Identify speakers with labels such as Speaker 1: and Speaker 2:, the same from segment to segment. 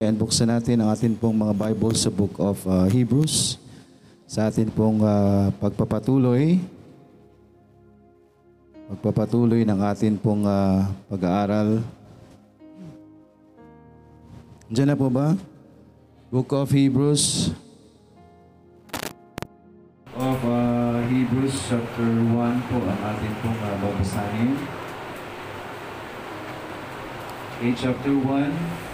Speaker 1: And buksan natin ang atin pong mga Bible sa Book of uh, Hebrews sa atin pong uh, pagpapatuloy pagpapatuloy ng atin pong uh, pag-aaral. Diyan na po ba? Book of Hebrews of uh, Hebrews chapter 1 po ang atin pong uh, babasahin. Okay, chapter 1 ang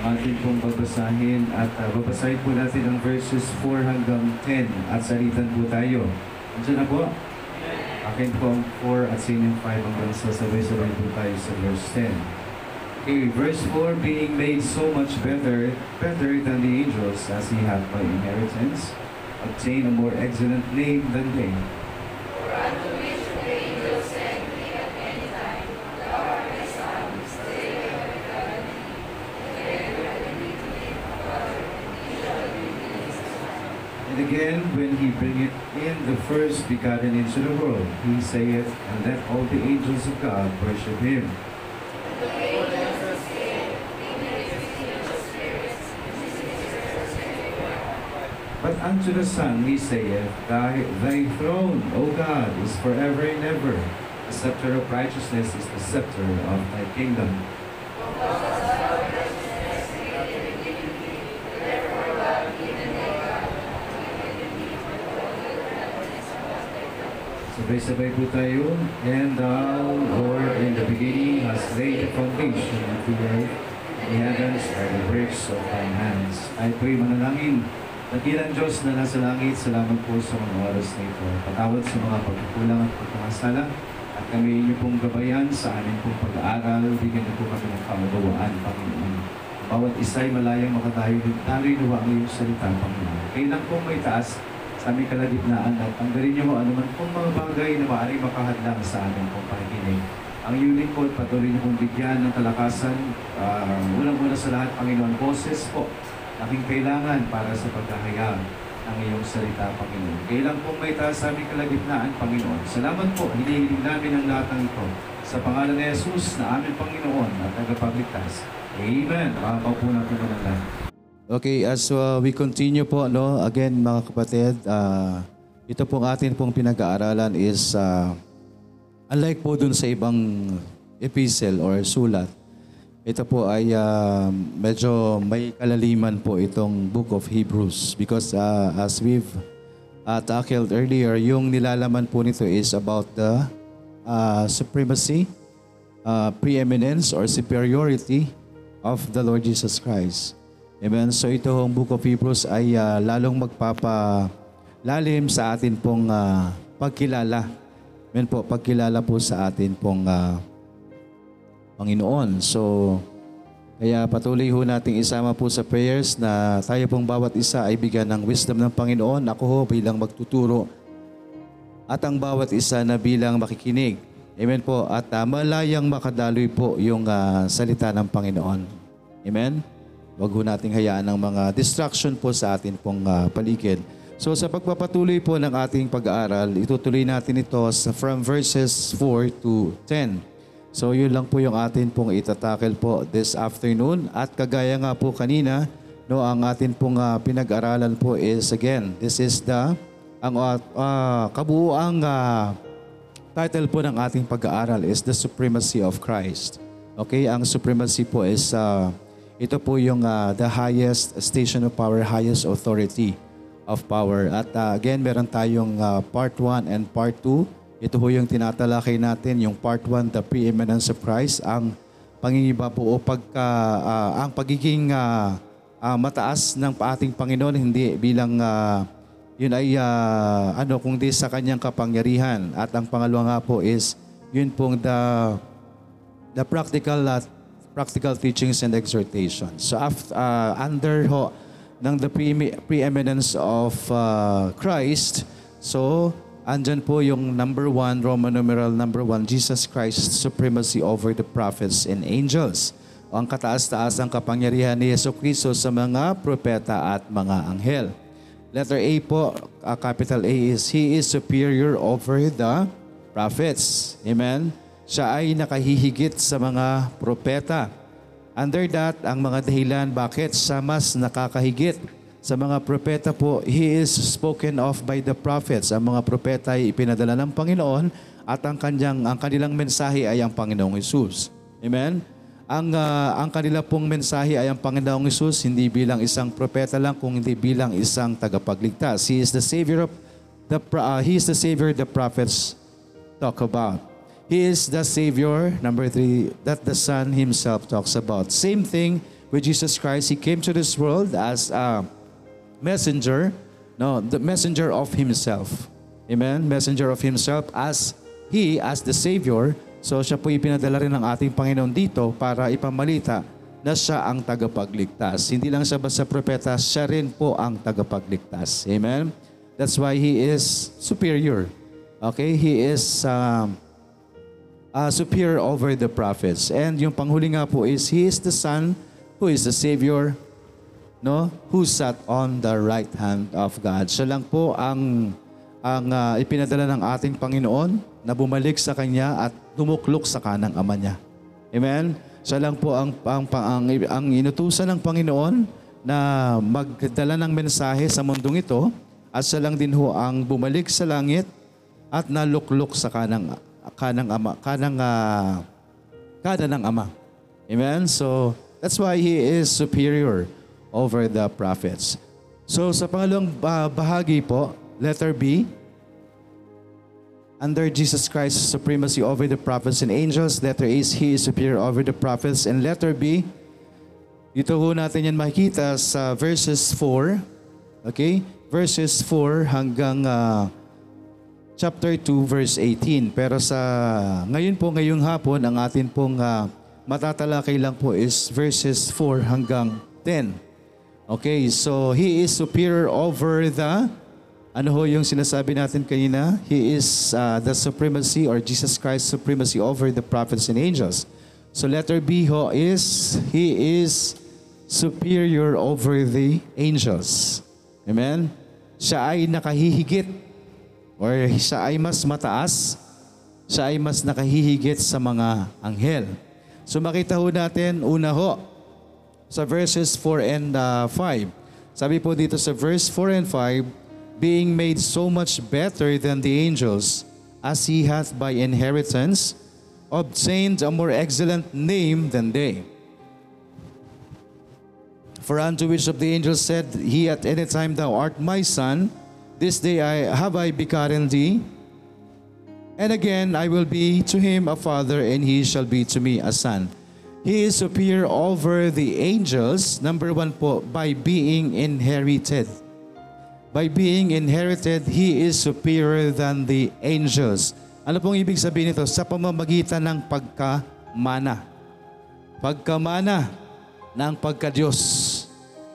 Speaker 1: atin pong babasahin at uh, babasahin po natin ang verses 4 hanggang 10 at salitan po tayo. Andiyan na po? Akin po ang 4 at sa inyong 5 hanggang sa sabay-sabay po tayo sa verse 10. Okay, verse 4, being made so much better, better than the angels as he hath by inheritance, obtained a more excellent name than they.
Speaker 2: And
Speaker 1: when he bringeth in the first begotten into the world, he saith, And let all the angels of God worship him. But unto the Son he saith, Thy, thy throne, O God, is forever and ever. The scepter of righteousness is the scepter of thy kingdom. Sabay-sabay po tayo. And thou, Lord, in the beginning hast laid the foundation of the earth. The heavens are the works of thine hands. Ay po'y manalangin. Dakilang Diyos na nasa langit, salamat po sa mga oras na ito. Patawad sa mga pagkukulang at pagkakasala. At kami inyo pong gabayan sa aming pong pag-aaral. Bigyan niyo po kami ng kaunawaan, Panginoon. Bawat isa'y malayang makatayo din. Taloy nawa ang iyong salita, Panginoon. Kailan pong may taas sa aming kalagitnaan at tanggalin niyo mo anuman pong mga bagay na maaaring makahadlang sa aming pong pakikinig. Ang iyong lingkod, patuloy niyo pong bigyan ng kalakasan. Uh, Unang-una sa lahat, Panginoon, boses po aking kailangan para sa paghahayag ng iyong salita, Panginoon. Kailan pong may taas sa aming kalagitnaan, Panginoon. Salamat po, hinihiling namin ang lahat ng ito. Sa pangalan ni Jesus na aming Panginoon at tagapagligtas. Amen. Makapaw po natin ng lahat. Okay, as uh, we continue po, no, again mga kapatid, uh, ito pong atin pong pinag-aaralan is uh, unlike po dun sa ibang epistle or sulat, ito po ay uh, medyo may kalaliman po itong Book of Hebrews because uh, as we've uh, tackled earlier, yung nilalaman po nito is about the uh, supremacy, uh, preeminence or superiority of the Lord Jesus Christ. Amen. So ito ang Book of Hebrews ay uh, lalong magpapalalim sa atin pong uh, pagkilala. Amen po, pagkilala po sa atin pong uh, Panginoon. So, kaya patuloy ho nating isama po sa prayers na tayo pong bawat isa ay bigyan ng wisdom ng Panginoon. Ako ho bilang magtuturo at ang bawat isa na bilang makikinig. Amen po. At uh, malayang makadaloy po yung uh, salita ng Panginoon. Amen? Huwag ho nating hayaan ng mga distraction po sa atin pong uh, paligid. So sa pagpapatuloy po ng ating pag-aaral, itutuloy natin ito from verses 4 to 10. So yun lang po yung atin pong itatakel po this afternoon. At kagaya nga po kanina, no, ang atin pong uh, pinag-aralan po is again, this is the ang uh, kabuuang uh, title po ng ating pag-aaral is The Supremacy of Christ. Okay, ang supremacy po is uh, ito po yung uh, the highest station of power, highest authority of power. At uh, again, meron tayong uh, part 1 and part 2 ito ho yung tinatalakay natin, yung part 1, the preeminence of Christ, ang pangingiba po o pagka, uh, ang pagiging uh, uh, mataas ng ating Panginoon, hindi bilang uh, yun ay uh, ano kung di sa kanyang kapangyarihan. At ang pangalawa nga po is yun pong the the practical uh, practical teachings and exhortations. So after, uh, under ho ng the pre- preeminence of uh, Christ, so Andyan po yung number one, Roman numeral number one, Jesus Christ's supremacy over the prophets and angels. O ang kataas-taas ang kapangyarihan ni Yeso Kristo sa mga propeta at mga anghel. Letter A po, uh, capital A is, He is superior over the prophets. Amen? Siya ay nakahihigit sa mga propeta. Under that, ang mga dahilan bakit siya mas nakakahigit sa mga propeta po, He is spoken of by the prophets. Ang mga propeta ay ipinadala ng Panginoon at ang, kanyang, ang kanilang mensahe ay ang Panginoong Yesus. Amen? Ang, ah, ang kanila pong mensahe ay ang Panginoong Yesus, hindi bilang isang propeta lang, kung hindi bilang isang tagapagligtas. He is the Savior of the, ah, He is the Savior the prophets talk about. He is the Savior, number three, that the Son Himself talks about. Same thing with Jesus Christ. He came to this world as a messenger, no, the messenger of Himself. Amen? Messenger of Himself as He, as the Savior. So siya po ipinadala rin ng ating Panginoon dito para ipamalita na siya ang tagapagligtas. Hindi lang siya basta propeta, siya rin po ang tagapagligtas. Amen? That's why He is superior. Okay? He is um, uh, superior over the prophets. And yung panghuli nga po is, He is the Son who is the Savior, no? Who sat on the right hand of God. Siya lang po ang ang uh, ipinadala ng ating Panginoon na bumalik sa Kanya at tumuklok sa kanang Ama niya. Amen? Siya lang po ang, ang, ang, ang inutusan ng Panginoon na magdala ng mensahe sa mundong ito at siya lang din ho ang bumalik sa langit at naluklok sa kanang kanang ama kanang uh, kada ng ama. Amen. So that's why he is superior over the prophets. So sa pangalawang bahagi po, letter B, under Jesus Christ's supremacy over the prophets and angels, letter A is he is superior over the prophets and letter B, dito ho natin yan makikita sa verses 4, okay? Verses 4 hanggang uh, chapter 2 verse 18. Pero sa ngayon po ngayong hapon ang atin pong uh, matatalakay lang po is verses 4 hanggang 10. Okay, so he is superior over the ano ho yung sinasabi natin kanina? He is uh, the supremacy or Jesus Christ supremacy over the prophets and angels. So letter B ho is he is superior over the angels. Amen? Siya ay nakahihigit or siya ay mas mataas, siya ay mas nakahihigit sa mga anghel. So makita ho natin, una ho, sa verses 4 and uh, 5. Sabi po dito sa verse 4 and 5, being made so much better than the angels, as he hath by inheritance obtained a more excellent name than they. For unto which of the angels said he at any time, Thou art my son, this day I have I begotten thee. And again I will be to him a father, and he shall be to me a son. He is superior over the angels, number one po, by being inherited. By being inherited, he is superior than the angels. Ano pong ibig sabihin nito? Sa pamamagitan ng pagkamana. Pagkamana ng pagka-Diyos.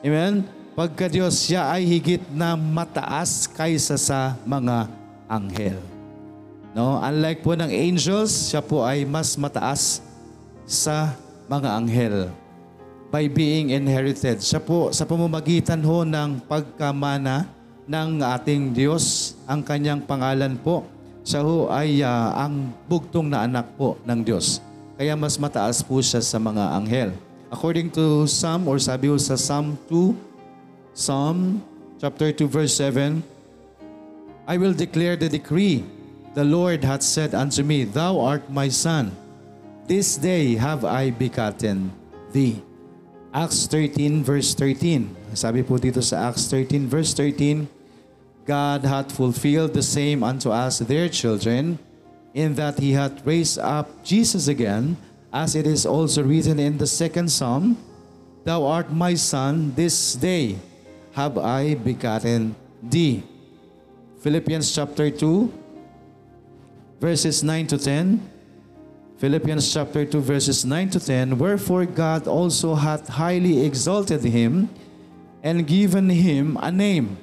Speaker 1: Amen? Pagka-Diyos, siya ay higit na mataas kaysa sa mga anghel. No? Unlike po ng angels, siya po ay mas mataas sa mga anghel by being inherited. Siya po sa pamamagitan ho ng pagkamana ng ating Diyos, ang kanyang pangalan po. Siya ho ay ah, ang bugtong na anak po ng Diyos. Kaya mas mataas po siya sa mga anghel. According to Psalm or sabi ho sa Psalm 2, Psalm chapter 2 verse 7, I will declare the decree. The Lord hath said unto me, Thou art my son. This day have I begotten thee. Acts 13 verse 13. Sabi po dito sa Acts 13 verse 13, God hath fulfilled the same unto us their children, in that he hath raised up Jesus again, as it is also written in the second psalm, Thou art my son, this day have I begotten thee. Philippians chapter 2, verses 9 to 10. Philippians chapter 2 verses 9 to 10, Wherefore God also hath highly exalted him and given him a name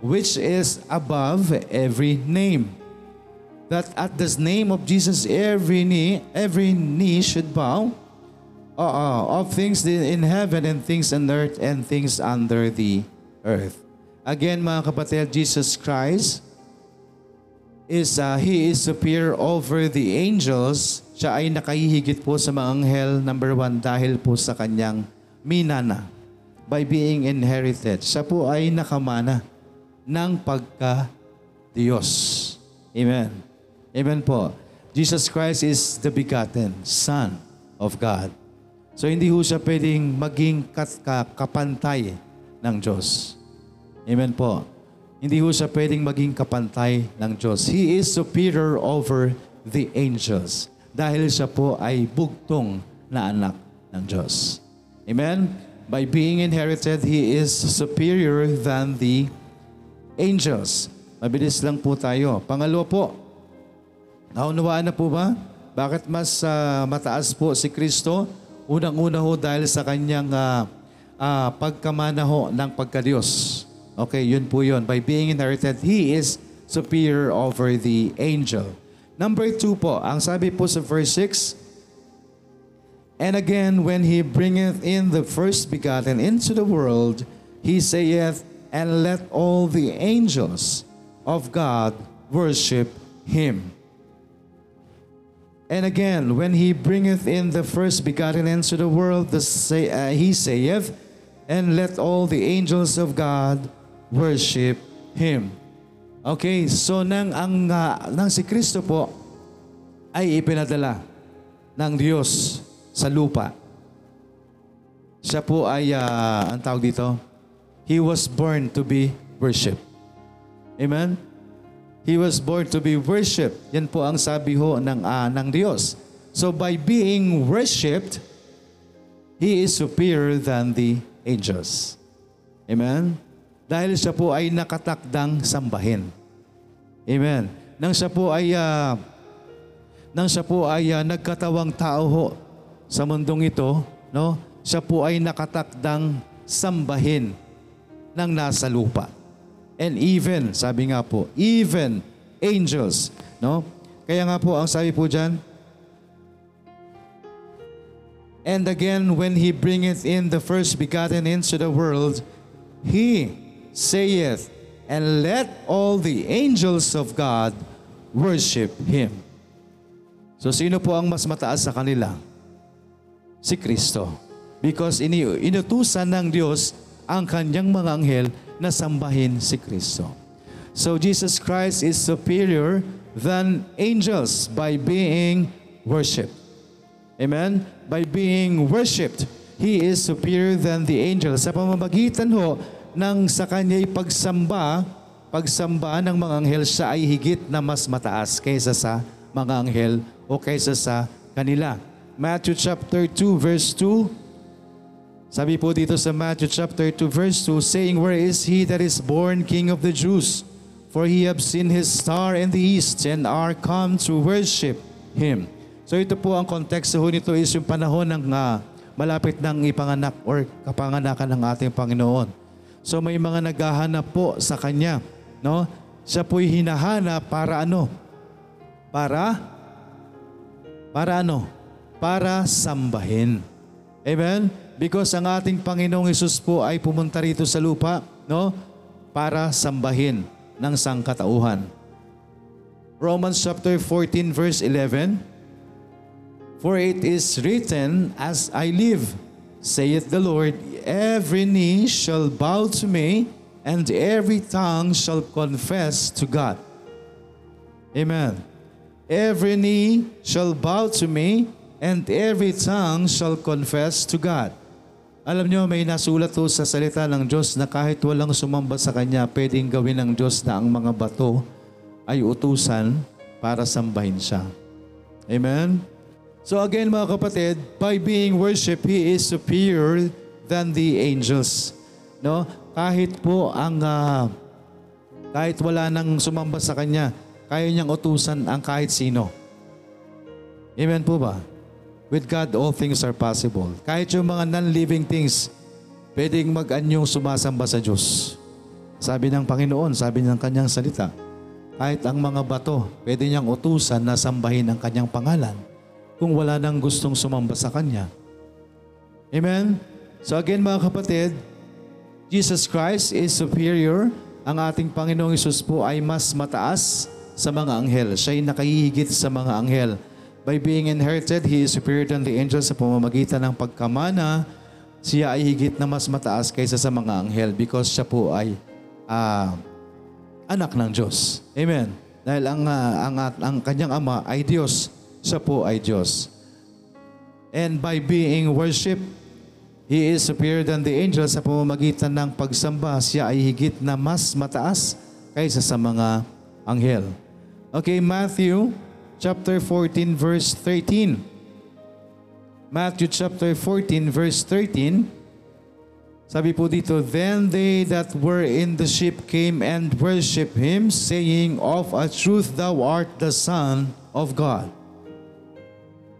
Speaker 1: which is above every name. That at the name of Jesus every knee, every knee should bow uh, uh, of things in heaven and things on earth and things under the earth. Again mga kapatid, Jesus Christ is uh, He is superior over the angels. Siya ay nakahihigit po sa mga anghel, number one, dahil po sa kanyang minana. By being inherited. Siya po ay nakamana ng pagka-Diyos. Amen. Amen po. Jesus Christ is the begotten Son of God. So hindi ho siya pwedeng maging kat- ka- kapantay ng Diyos. Amen po. Hindi ho siya pwedeng maging kapantay ng Diyos. He is superior over the angels. Dahil siya po ay bugtong na anak ng Diyos. Amen? By being inherited, He is superior than the angels. Mabilis lang po tayo. Pangalawa po, naunawaan na po ba? Bakit mas ah, mataas po si Kristo? Unang-una ho dahil sa kanyang ah, ah, pagkamana ho ng pagkadiyos. Okay, yun po yun. By being inherited, He is superior over the angel. Number two po, ang sabi po sa verse 6, And again, when he bringeth in the first begotten into the world, he saith, And let all the angels of God worship him. And again, when he bringeth in the first begotten into the world, the say, uh, he saith, And let all the angels of God worship him. Okay, so nang ang ah, nang si Kristo po ay ipinadala ng Diyos sa lupa. Siya po ay, ah, ang tawag dito, He was born to be worshiped. Amen? He was born to be worshipped. Yan po ang sabi ho ng, ah, ng Diyos. So by being worshipped, He is superior than the angels. Amen? Dahil siya po ay nakatakdang sambahin. Amen. Nang siya po ay ah, nang siya po ay ah, nagkatawang tao ho sa mundong ito, no? Siya po ay nakatakdang sambahin ng nasa lupa. And even, sabi nga po, even angels, no? Kaya nga po ang sabi po diyan, And again, when he bringeth in the first begotten into the world, he saith, and let all the angels of God worship him. So sino po ang mas mataas sa kanila? Si Kristo. Because ini inutusan ng Diyos ang kanyang mga anghel na sambahin si Kristo. So Jesus Christ is superior than angels by being worshipped. Amen? By being worshipped, He is superior than the angels. Sa pamamagitan ho ng sa kanya'y pagsamba, pagsamba ng mga anghel, siya ay higit na mas mataas kaysa sa mga anghel o kaysa sa kanila. Matthew chapter 2 verse 2, sabi po dito sa Matthew chapter 2 verse 2, saying, Where is he that is born King of the Jews? For he have seen his star in the east and are come to worship him. So ito po ang konteksto ho nito is yung panahon ng ah, malapit ng ipanganak or kapanganakan ng ating Panginoon. So may mga naghahanap po sa Kanya. No? Siya po'y hinahanap para ano? Para? Para ano? Para sambahin. Amen? Because ang ating Panginoong Isus po ay pumunta rito sa lupa, no? Para sambahin ng sangkatauhan. Romans chapter 14 verse 11, For it is written, As I live, saith the Lord, every knee shall bow to me, and every tongue shall confess to God. Amen. Every knee shall bow to me, and every tongue shall confess to God. Alam nyo, may nasulat to sa salita ng Diyos na kahit walang sumamba sa Kanya, pwedeng gawin ng Diyos na ang mga bato ay utusan para sambahin siya. Amen? So again mga kapatid, by being worship, He is superior than the angels. No? Kahit po ang ah, kahit wala nang sumamba sa kanya, kaya niyang utusan ang kahit sino. Amen po ba? With God, all things are possible. Kahit yung mga non-living things, pwedeng mag-anyong sumasamba sa Diyos. Sabi ng Panginoon, sabi ng kanyang salita, kahit ang mga bato, pwede niyang utusan na sambahin ang kanyang pangalan kung wala nang gustong sumamba sa Kanya. Amen? So again mga kapatid, Jesus Christ is superior. Ang ating Panginoong Isus po ay mas mataas sa mga anghel. Siya ay nakahihigit sa mga anghel. By being inherited, He is superior than the angels sa pamamagitan ng pagkamana. Siya ay higit na mas mataas kaysa sa mga anghel because siya po ay ah, anak ng Diyos. Amen. Dahil ang, ah, ang, ang kanyang ama ay Diyos. Siya po ay Diyos. And by being worship, He is superior than the angels sa pamamagitan ng pagsamba. Siya ay higit na mas mataas kaysa sa mga anghel. Okay, Matthew chapter 14 verse 13. Matthew chapter 14 verse 13. Sabi po dito, Then they that were in the ship came and worshiped him, saying, Of a truth thou art the Son of God.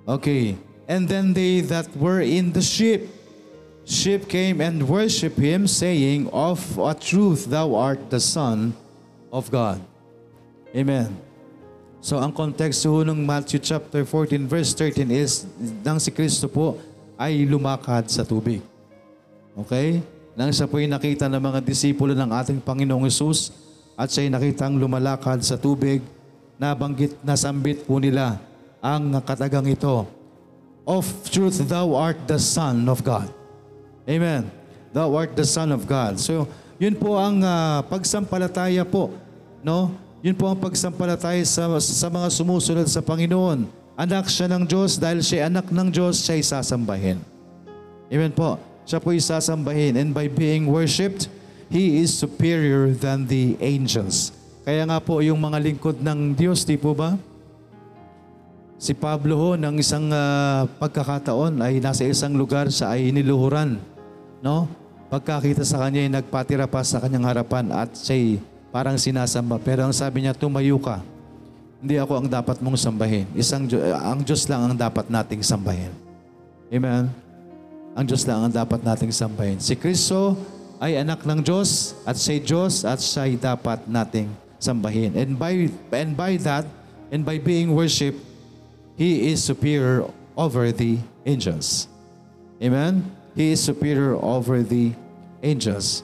Speaker 1: Okay. And then they that were in the ship, ship came and worshiped him, saying, Of a truth thou art the Son of God. Amen. So ang context ng Matthew chapter 14 verse 13 is nang si Kristo po ay lumakad sa tubig. Okay? Nang siya po ay nakita ng mga disipulo ng ating Panginoong Yesus at siya ay nakitang lumalakad sa tubig, nabanggit, nasambit po nila ang katagang ito. Of truth, thou art the Son of God. Amen. Thou art the Son of God. So, yun po ang ah, pagsampalataya po. No? Yun po ang pagsampalataya sa, sa mga sumusunod sa Panginoon. Anak siya ng Diyos, dahil siya anak ng Diyos, siya ay sasambahin. Amen po. Siya po ay sasambahin. And by being worshipped, He is superior than the angels. Kaya nga po, yung mga lingkod ng Diyos, di po ba? Si Pablo ho, ng isang ah, pagkakataon ay nasa isang lugar sa ay niluhuran. No? Pagkakita sa kanya ay nagpatira pa sa kanyang harapan at siya'y parang sinasamba. Pero ang sabi niya, tumayo ka. Hindi ako ang dapat mong sambahin. Isang, ang Diyos lang ang dapat nating sambahin. Amen? Ang Diyos lang ang dapat nating sambahin. Si Kristo ay anak ng Diyos at siya'y Diyos at siya'y dapat nating sambahin. And by, and by that, and by being worshiped, He is superior over the angels. Amen? He is superior over the angels.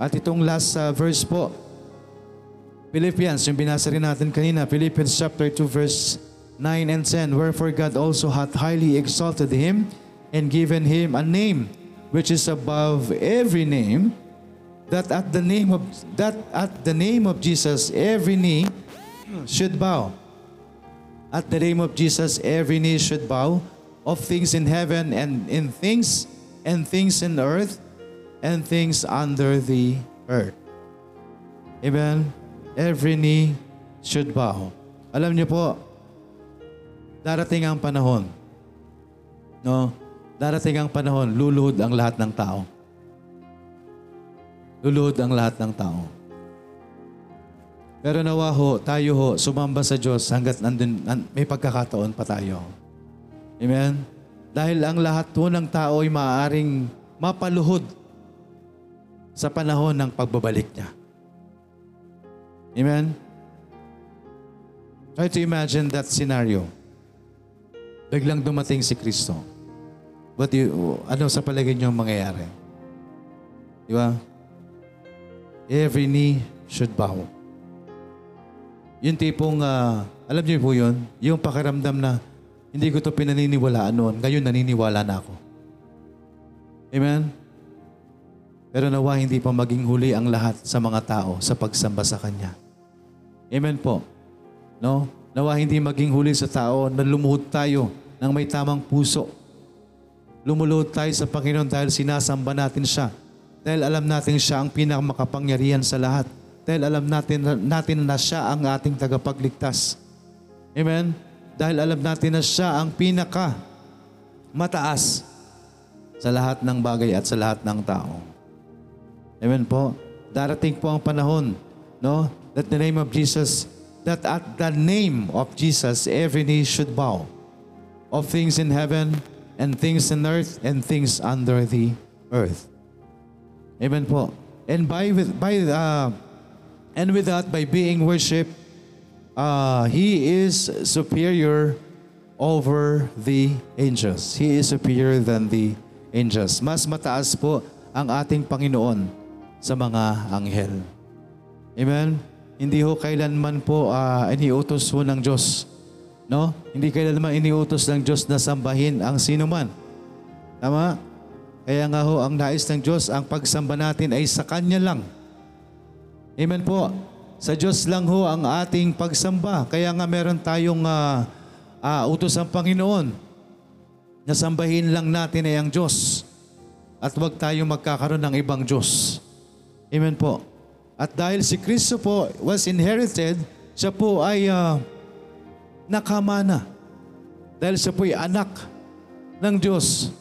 Speaker 1: At itong last uh, verse po, Philippians, yung binasa rin natin kanina, Philippians chapter 2 verse 9 and 10, Wherefore God also hath highly exalted him and given him a name which is above every name, that at the name of that at the name of Jesus every knee should bow. At the name of Jesus every knee should bow of things in heaven and in things and things in earth and things under the earth. Amen. Every knee should bow. Alam niyo po, darating ang panahon. No? Darating ang panahon, luluhod ang lahat ng tao. Luluhod ang lahat ng tao. Pero nawa ho, tayo ho, sumamba sa Diyos hanggat nandun, nan- may pagkakataon pa tayo. Amen? Dahil ang lahat ho ng tao ay maaaring mapaluhod sa panahon ng pagbabalik niya. Amen? Try to imagine that scenario. Biglang dumating si Kristo. What you, ano sa palagay niyo ang mangyayari? Di ba? Every knee should bow. Yung tipong, ah, alam niyo po yun, yung pakiramdam na hindi ko to pinaniniwalaan noon, ngayon naniniwala na ako. Amen? Pero nawa hindi pa maging huli ang lahat sa mga tao sa pagsamba sa Kanya. Amen po. No? Nawa hindi maging huli sa tao na lumuhod tayo ng may tamang puso. Lumuluhod tayo sa Panginoon dahil sinasamba natin siya. Dahil alam natin siya ang pinakamakapangyarihan sa lahat. Dahil alam natin, natin na siya ang ating tagapagligtas. Amen? Dahil alam natin na siya ang pinaka mataas sa lahat ng bagay at sa lahat ng tao. Amen po. Darating po ang panahon, no? That the name of Jesus, that at the name of Jesus, every knee should bow. Of things in heaven, and things in earth, and things under the earth. Amen po. And by with by uh, and with that, by being worshipped, uh, He is superior over the angels. He is superior than the angels. Mas mataas po ang ating Panginoon sa mga anghel. Amen? hindi ho kailanman po ah, iniutos ho ng Diyos. No? Hindi kailanman iniutos ng Diyos na sambahin ang sino man. Tama? Kaya nga ho, ang nais ng Diyos, ang pagsamba natin ay sa Kanya lang. Amen po. Sa Diyos lang ho ang ating pagsamba. Kaya nga meron tayong ah, ah, utos ng Panginoon na sambahin lang natin ay ang Diyos. At huwag tayong magkakaroon ng ibang Diyos. Amen po. At dahil si Kristo po was inherited, siya po ay ah, nakamana. Dahil siya po ay anak ng Diyos.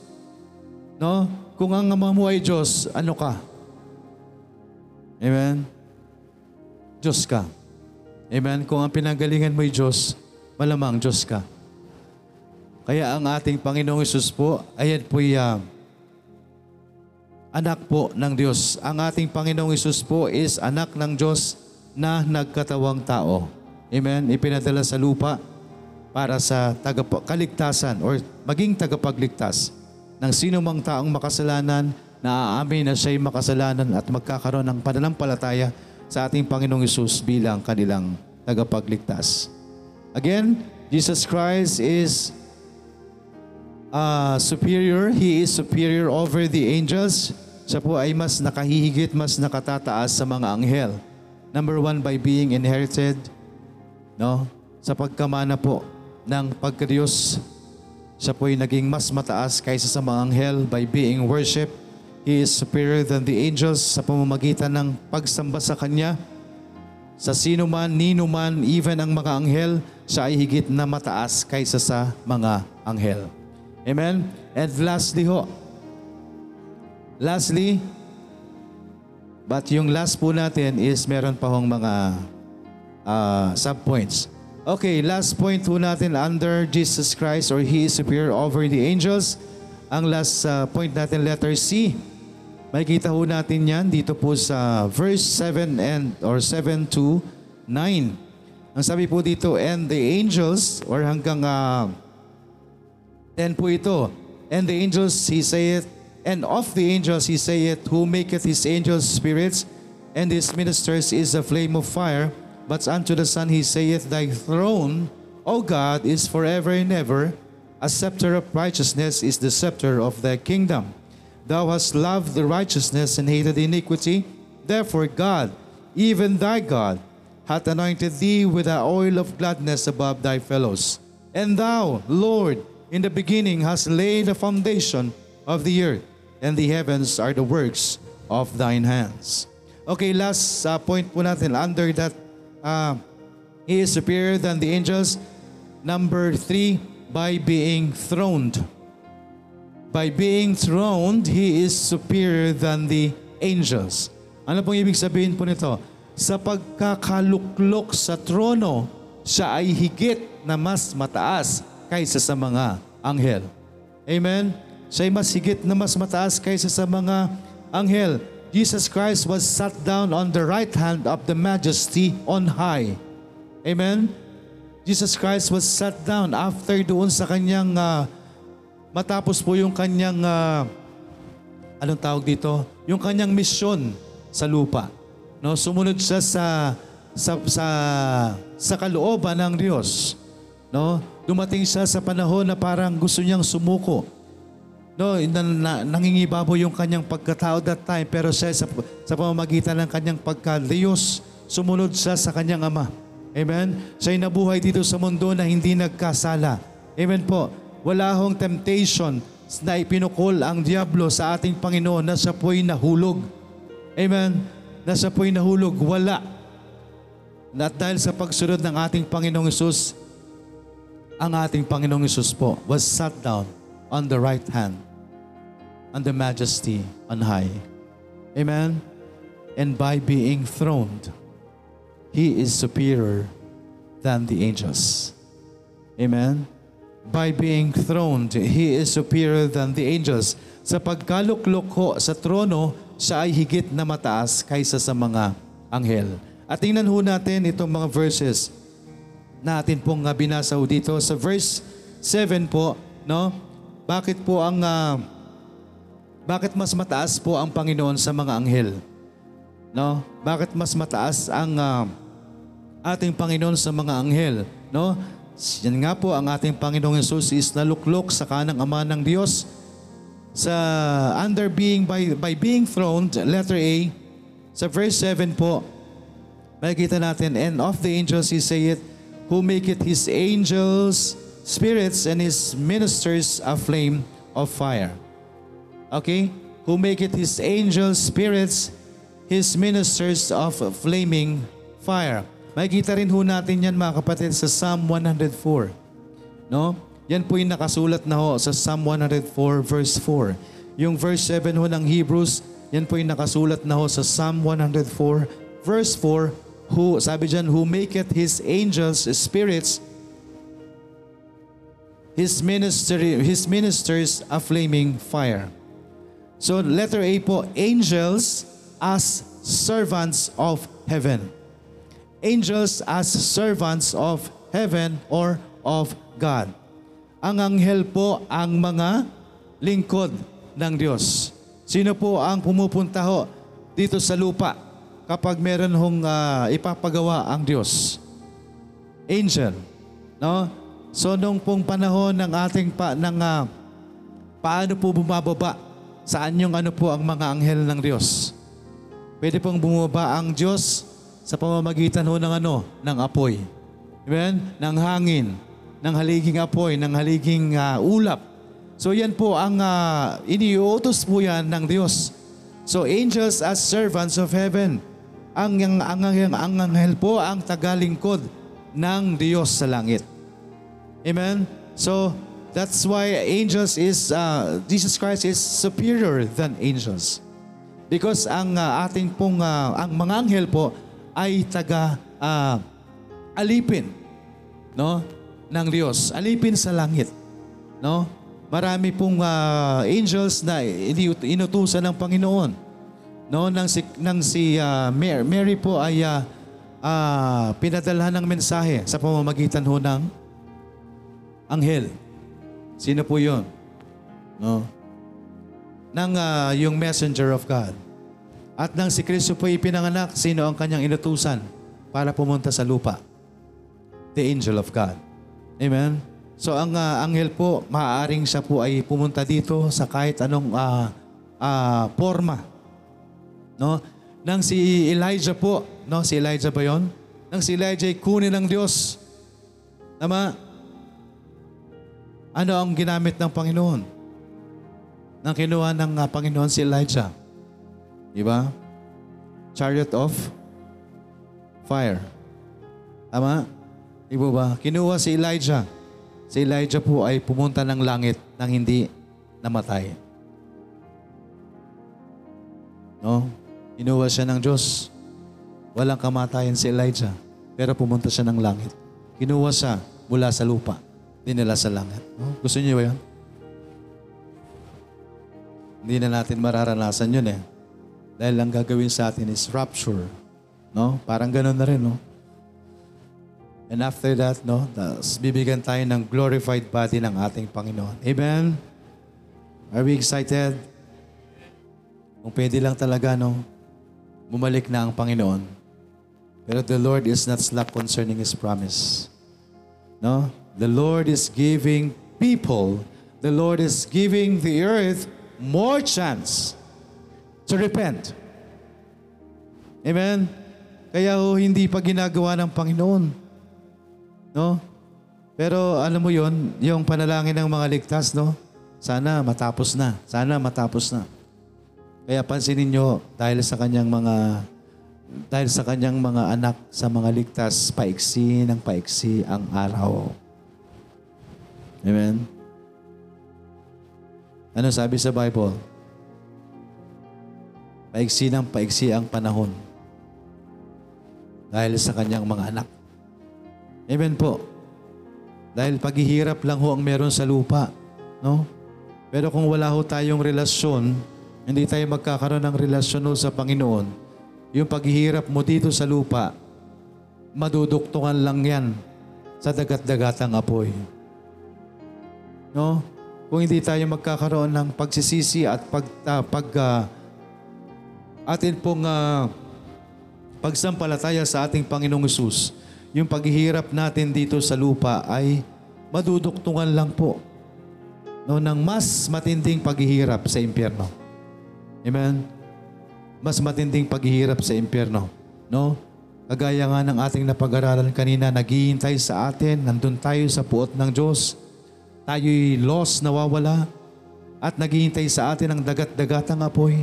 Speaker 1: No? Kung ang ama mo ay Diyos, ano ka? Amen? Diyos ka. Amen? Kung ang pinanggalingan mo ay Diyos, malamang Diyos ka. Kaya ang ating Panginoong Isus po, ayan po ah, anak po ng Diyos. Ang ating Panginoong Isus po is anak ng Diyos na nagkatawang tao. Amen? Ipinadala sa lupa para sa tagap- kaligtasan or maging tagapagligtas ng sino mang taong makasalanan na aamin na siya'y makasalanan at magkakaroon ng pananampalataya sa ating Panginoong Isus bilang kanilang tagapagligtas. Again, Jesus Christ is uh, superior. He is superior over the angels. Siya po ay mas nakahihigit, mas nakatataas sa mga anghel. Number one, by being inherited, no? Sa pagkamana po ng pagkadiyos, siya po ay naging mas mataas kaysa sa mga anghel by being worship. He is superior than the angels sa pamamagitan ng pagsamba sa Kanya. Sa sino man, nino man, even ang mga anghel, siya ay higit na mataas kaysa sa mga anghel. Amen? And lastly ho, lastly, but yung last po natin is meron pa hong mga uh, subpoints. Okay, last point po natin under Jesus Christ or He is superior over the angels. Ang last uh, point natin, letter C. Makikita ho natin yan dito po sa verse 7 and or 7 to 9. Ang sabi po dito, and the angels or hanggang uh, 10 po ito. And the angels, he saith, and of the angels he saith, who maketh his angels spirits, and his ministers is a flame of fire. But unto the Son he saith, Thy throne, O God, is forever and ever. A scepter of righteousness is the scepter of thy kingdom. Thou hast loved the righteousness and hated iniquity. Therefore God, even thy God, hath anointed thee with the oil of gladness above thy fellows. And thou, Lord, in the beginning hast laid the foundation of the earth, and the heavens are the works of thine hands. Okay, last uh, point po natin under that uh, he is superior than the angels. Number three, by being throned. By being throned, he is superior than the angels. Ano pong ibig sabihin po nito? Sa pagkakaluklok sa trono, siya ay higit na mas mataas kaysa sa mga anghel. Amen? Siya ay mas higit na mas mataas kaysa sa mga anghel. Jesus Christ was sat down on the right hand of the majesty on high. Amen? Jesus Christ was sat down after doon sa kanyang ah, matapos po yung kanyang ah, anong tawag dito? Yung kanyang misyon sa lupa. No, sumunod siya sa sa sa sa kalooban ng Diyos. No? Dumating siya sa panahon na parang gusto niyang sumuko. No, na, na, nangingibabaw yung kanyang pagkatao that time pero siya sa, sa pamamagitan ng kanyang pagka-Diyos, sumunod siya sa kanyang Ama. Amen? Siya'y nabuhay dito sa mundo na hindi nagkasala. Amen po. Wala hong temptation na ipinukol ang Diablo sa ating Panginoon na siya po'y nahulog. Amen? Na siya po'y nahulog. Wala. At dahil sa pagsunod ng ating Panginoong Isus, ang ating Panginoong Isus po was sat down on the right hand, on the majesty on high. Amen? And by being throned, He is superior than the angels. Amen? By being throned, He is superior than the angels. Sa pagkaluklok ho sa trono, siya ay higit na mataas kaysa sa mga anghel. At tingnan ho natin itong mga verses na atin pong uh, binasa ho dito. Sa verse 7 po, no? Bakit po ang ah, bakit mas mataas po ang Panginoon sa mga anghel? No? Bakit mas mataas ang ah, ating Panginoon sa mga anghel. No? Yan nga po ang ating Panginoong Yesus is naluklok sa kanang Ama ng Diyos sa under being by by being throned letter A sa verse 7 po. Makikita natin and of the angels he saith who maketh his angels spirits and his ministers a flame of fire. Okay? Who maketh his angels spirits his ministers of flaming fire makikita rin ho natin yan mga kapatid sa Psalm 104 No? Yan po yung nakasulat na ho sa Psalm 104 verse 4. Yung verse 7 ho ng Hebrews, yan po yung nakasulat na ho sa Psalm 104 verse 4. Who, sabi dyan, who maketh his angels spirits, his, ministry, his ministers a flaming fire. So letter A po, angels as servants of heaven angels as servants of heaven or of God. Ang anghel po ang mga lingkod ng Diyos. Sino po ang pumupunta ho dito sa lupa kapag meron hong ah, ipapagawa ang Diyos? Angel. No? So nung pong panahon ng ating pa, ng, ah, paano po bumababa? Saan yung ano po ang mga anghel ng Diyos? Pwede pong bumaba ang Diyos sa pamamagitan ho ng ano? Ng apoy. Amen? Ng hangin, ng haliging apoy, ng haliging ah, ulap. So yan po ang uh, iniutos po yan ng Diyos. So angels as servants of heaven. Ang, ang, ang, ang, ang anghel po ang tagalingkod ng Diyos sa langit. Amen? So, that's why angels is, uh, Jesus Christ is superior than angels. Because ang uh, ating pong, uh, ang mga anghel po ay taga uh, alipin no ng Diyos. Alipin sa langit. No? Marami pong uh, angels na inutusan ng Panginoon. No, nang si nang si uh, Mary, Mary po ay uh, uh, pinadalhan ng mensahe sa pamamagitan ho ng anghel. Sino po 'yon? No? Nang uh, yung messenger of God. At nang si Kristo po ipinanganak, sino ang kanyang inutusan para pumunta sa lupa? The angel of God. Amen? So ang uh, anghel po, maaaring siya po ay pumunta dito sa kahit anong uh, uh, forma. No? Nang si Elijah po, no? Si Elijah ba yon? Nang si Elijah ay kunin ng Diyos. Tama? Ano ang ginamit ng Panginoon? Nang kinuha ng uh, Panginoon si Elijah. Di ba? Chariot of fire. Tama? Di ba? Kinuha si Elijah. Si Elijah po ay pumunta ng langit nang hindi namatay. No? Kinuha siya ng Diyos. Walang kamatayan si Elijah. Pero pumunta siya ng langit. Kinuha siya mula sa lupa. Dinala sa langit. No? Gusto niyo ba yun? Hindi na natin mararanasan yun eh. Dahil ang gagawin sa atin is rapture. No? Parang ganun na rin, no? And after that, no, tas bibigyan tayo ng glorified body ng ating Panginoon. Amen? Are we excited? Kung pwede lang talaga, no, bumalik na ang Panginoon. Pero the Lord is not slack concerning His promise. No? The Lord is giving people, the Lord is giving the earth more chance to repent. Amen? Kaya ho, hindi pa ginagawa ng Panginoon. No? Pero alam mo yon, yung panalangin ng mga ligtas, no? Sana matapos na. Sana matapos na. Kaya pansinin nyo, dahil sa kanyang mga dahil sa kanyang mga anak sa mga ligtas, paiksi ng paiksi ang araw. Amen? Ano sabi sa Bible? Paiksi ng paiksi ang panahon. Dahil sa kanyang mga anak. Amen po. Dahil paghihirap lang ho ang meron sa lupa. No? Pero kung wala ho tayong relasyon, hindi tayo magkakaroon ng relasyon sa Panginoon, yung paghihirap mo dito sa lupa, maduduktungan lang yan sa dagat-dagatang apoy. No? Kung hindi tayo magkakaroon ng pagsisisi at pag, ah, pag ah, atin pong ah, pagsampalataya sa ating Panginoong Yesus, yung paghihirap natin dito sa lupa ay maduduktungan lang po no, ng mas matinding paghihirap sa impyerno. Amen? Mas matinding paghihirap sa impyerno. No? Kagaya nga ng ating napag-aralan kanina, naghihintay sa atin, nandun tayo sa puot ng Diyos. Tayo'y lost, nawawala, at naghihintay sa atin ang dagat-dagatang apoy.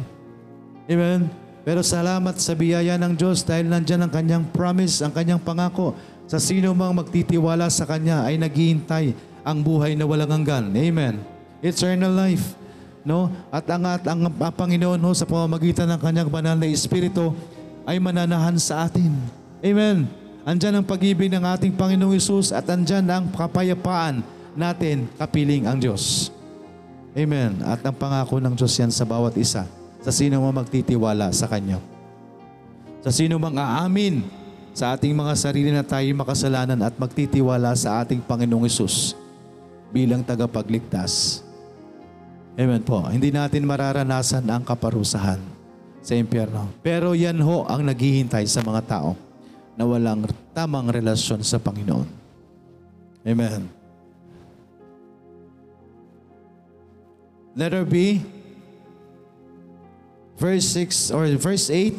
Speaker 1: Amen? Pero salamat sa biyaya ng Diyos dahil nandyan ang kanyang promise, ang kanyang pangako. Sa sino mang magtitiwala sa kanya ay naghihintay ang buhay na walang hanggan. Amen. Eternal life. No? At ang, at ang, ang Panginoon ho, sa pamamagitan ng kanyang banal na Espiritu ay mananahan sa atin. Amen. Andyan ang pag-ibig ng ating Panginoong Isus at andyan ang kapayapaan natin kapiling ang Diyos. Amen. At ang pangako ng Diyos yan sa bawat isa. Sa sino mang magtitiwala sa Kanya. Sa sino mang aamin sa ating mga sarili na tayo makasalanan at magtitiwala sa ating Panginoong Isus bilang tagapagligtas. Amen po. Hindi natin mararanasan ang kaparusahan sa impyerno. Pero yan ho ang naghihintay sa mga tao na walang tamang relasyon sa Panginoon. Amen. Letter B, verse 6 or verse 8.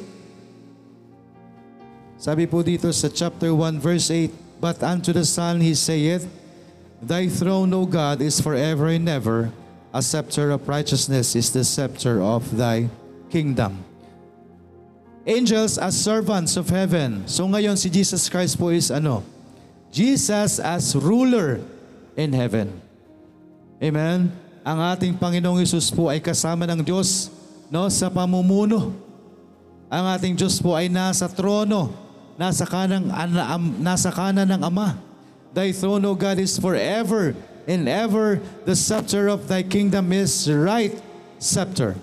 Speaker 1: Sabi po dito sa chapter 1 verse 8, But unto the Son he saith, Thy throne, O God, is forever and ever. A scepter of righteousness is the scepter of thy kingdom. Angels as servants of heaven. So ngayon si Jesus Christ po is ano? Jesus as ruler in heaven. Amen. Ang ating Panginoong Isus po ay kasama ng Diyos no sa pamumuno. Ang ating Diyos po ay nasa trono, nasa kanang ana- am- nasa kanan ng Ama. Thy throne, O God, is forever and ever. The scepter of thy kingdom is right scepter.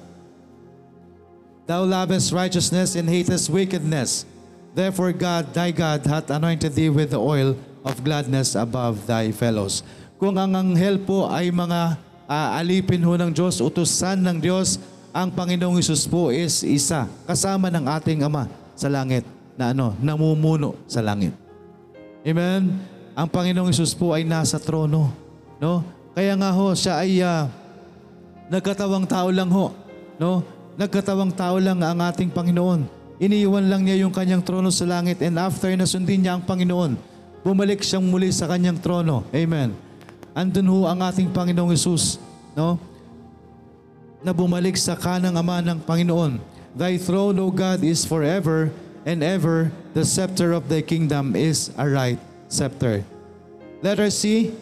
Speaker 1: Thou lovest righteousness and hatest wickedness. Therefore God, thy God, hath anointed thee with the oil of gladness above thy fellows. Kung ang anghel po ay mga ah, alipin ho ng Diyos, utusan ng Diyos, ang Panginoong Isus po is isa, kasama ng ating Ama sa langit na ano, namumuno sa langit. Amen? Ang Panginoong Isus po ay nasa trono. No? Kaya nga ho, siya ay ah, nagkatawang tao lang ho. No? Nagkatawang tao lang ang ating Panginoon. Iniiwan lang niya yung kanyang trono sa langit and after na sundin niya ang Panginoon, bumalik siyang muli sa kanyang trono. Amen. Andun ho ang ating Panginoong Isus. No? Na bumalik sa kanang ama ng Panginoon. Thy throne, O God, is forever and ever. The scepter of thy kingdom is a right scepter. Letter C,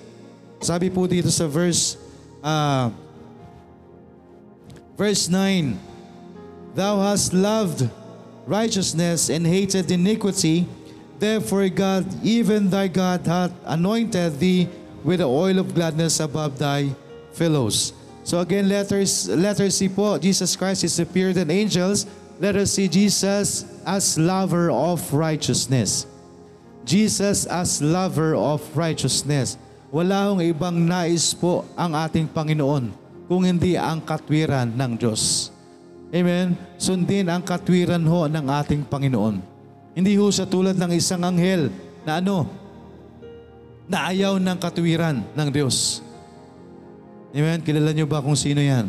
Speaker 1: sabi po dito sa verse ah, Verse 9, Thou hast loved righteousness and hated iniquity. Therefore God, even thy God, hath anointed thee with the oil of gladness above thy fellows. So again, letters, letter C po, Jesus Christ is superior than angels. Let us see Jesus as lover of righteousness. Jesus as lover of righteousness. Wala hong ibang nais po ang ating Panginoon kung hindi ang katwiran ng Diyos. Amen? Sundin ang katwiran ho ng ating Panginoon. Hindi ho sa tulad ng isang anghel na ano, na ayaw ng katwiran ng Diyos. Amen? Kilala niyo ba kung sino yan?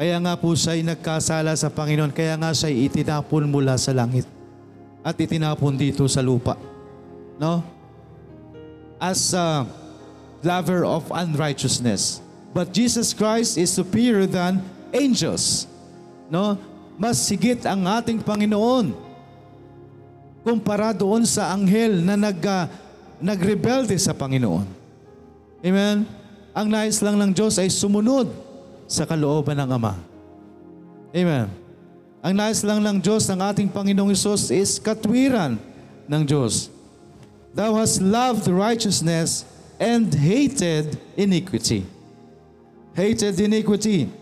Speaker 1: Kaya nga po siya ay nagkasala sa Panginoon. Kaya nga siya ay itinapon mula sa langit. At itinapon dito sa lupa. No? As a lover of unrighteousness. But Jesus Christ is superior than angels. No? Mas higit ang ating Panginoon kumpara doon sa anghel na nag, ah, nagrebelde sa Panginoon. Amen? Ang nais lang ng Diyos ay sumunod sa kalooban ng Ama. Amen. Ang nais lang ng Diyos ng ating Panginoong Isus is katwiran ng Diyos. Thou hast loved righteousness and hated iniquity. Hated iniquity.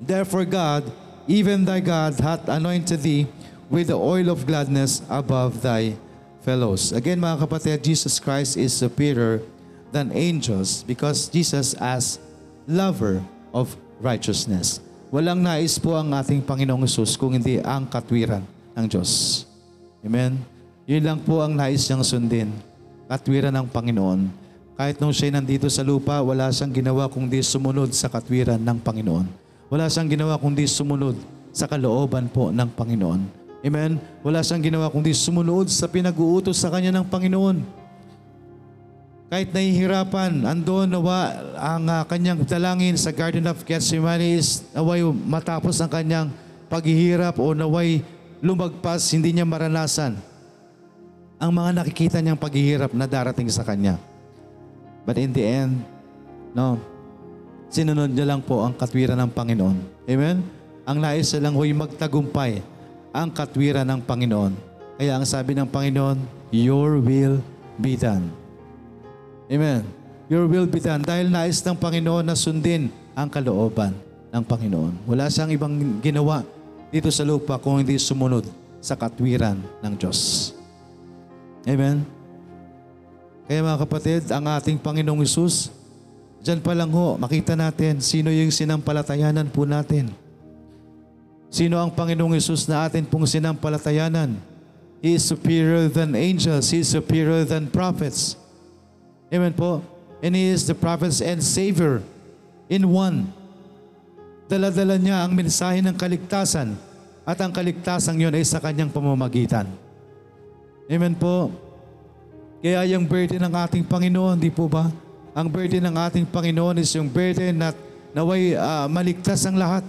Speaker 1: Therefore God, even thy God, hath anointed thee with the oil of gladness above thy fellows. Again mga kapatid, Jesus Christ is superior than angels because Jesus as lover of righteousness. Walang nais po ang ating Panginoong Yesus kung hindi ang katwiran ng Diyos. Amen? Yun lang po ang nais niyang sundin. Katwiran ng Panginoon. Kahit nung siya nandito sa lupa, wala siyang ginawa kundi sumunod sa katwiran ng Panginoon. Wala siyang ginawa kundi sumunod sa kalooban po ng Panginoon. Amen? Wala siyang ginawa kundi sumunod sa pinag-uutos sa kanya ng Panginoon. Kahit nahihirapan, andon nawa ang ah, kanyang dalangin sa Garden of Gethsemane is naway matapos ang kanyang paghihirap o naway lumagpas, hindi niya maranasan ang mga nakikita niyang paghihirap na darating sa kanya. But in the end, no, sinunod niya lang po ang katwiran ng Panginoon. Amen? Ang nais lang ho'y magtagumpay ang katwiran ng Panginoon. Kaya ang sabi ng Panginoon, Your will be done. Amen. Your will be done. Dahil nais ng Panginoon na sundin ang kalooban ng Panginoon. Wala siyang ibang ginawa dito sa lupa kung hindi sumunod sa katwiran ng Diyos. Amen. Kaya mga kapatid, ang ating Panginoong Isus, dyan pa lang ho, makita natin sino yung sinampalatayanan po natin. Sino ang Panginoong Isus na atin pong sinampalatayanan? He is superior than angels. He is superior than prophets. Amen po. And He is the prophets and Savior in one. Daladala niya ang mensahe ng kaligtasan at ang kaligtasan yun ay sa kanyang pamamagitan. Amen po. Kaya yung burden ng ating Panginoon, di po ba? Ang burden ng ating Panginoon is yung burden na naway ah, maligtas ang lahat.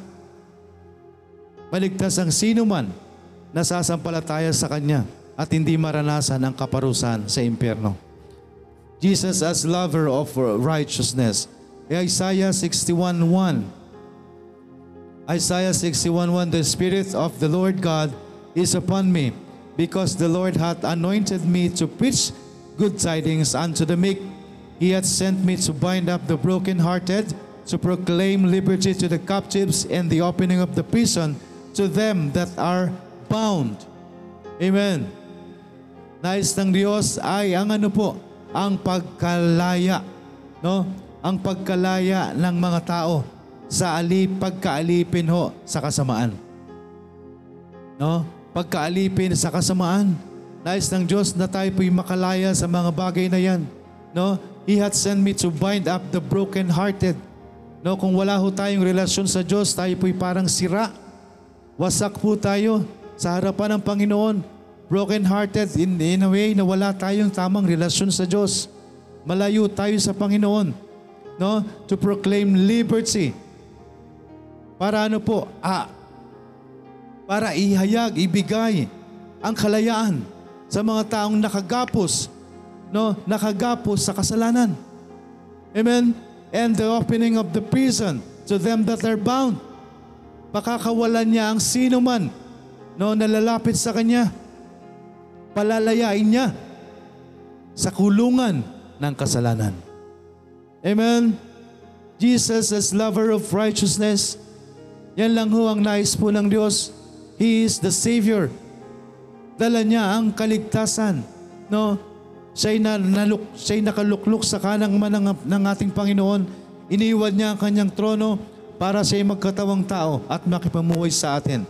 Speaker 1: Maligtas ang sino man na sasampalataya sa Kanya at hindi maranasan ang kaparusahan sa impyerno. Jesus as lover of righteousness. Isaiah 61.1 Isaiah 61.1 The Spirit of the Lord God is upon me, because the Lord hath anointed me to preach good tidings unto the meek. He hath sent me to bind up the brokenhearted, to proclaim liberty to the captives, and the opening of the prison to them that are bound. Amen. Nais ng Diyos ay ang ano po, ang pagkalaya, no? Ang pagkalaya ng mga tao sa alip, pagkaalipin ho sa kasamaan. No? Pagkaalipin sa kasamaan. Nais ng Diyos na tayo po'y makalaya sa mga bagay na yan. No? He hath sent me to bind up the broken-hearted. No, kung wala ho tayong relasyon sa Diyos, tayo po'y parang sira. Wasak po tayo sa harapan ng Panginoon. Broken-hearted in, in a way na wala tayong tamang relasyon sa Diyos. Malayo tayo sa Panginoon. No? To proclaim liberty. Para ano po? Ah, para ihayag, ibigay ang kalayaan sa mga taong nakagapos, no, nakagapos sa kasalanan. Amen? And the opening of the prison to them that are bound. Pakakawalan niya ang sino man no, nalalapit sa Kanya. Palalayain niya sa kulungan ng kasalanan. Amen? Jesus as lover of righteousness, yan lang ho ang nais po ng Diyos. He is the Savior. Dala niya ang kaligtasan. No? Siya'y, na, naluk, siya'y nakalukluk sa kanang man ng, ng ating Panginoon. Iniwan niya ang kanyang trono para siya'y magkatawang tao at makipamuhay sa atin.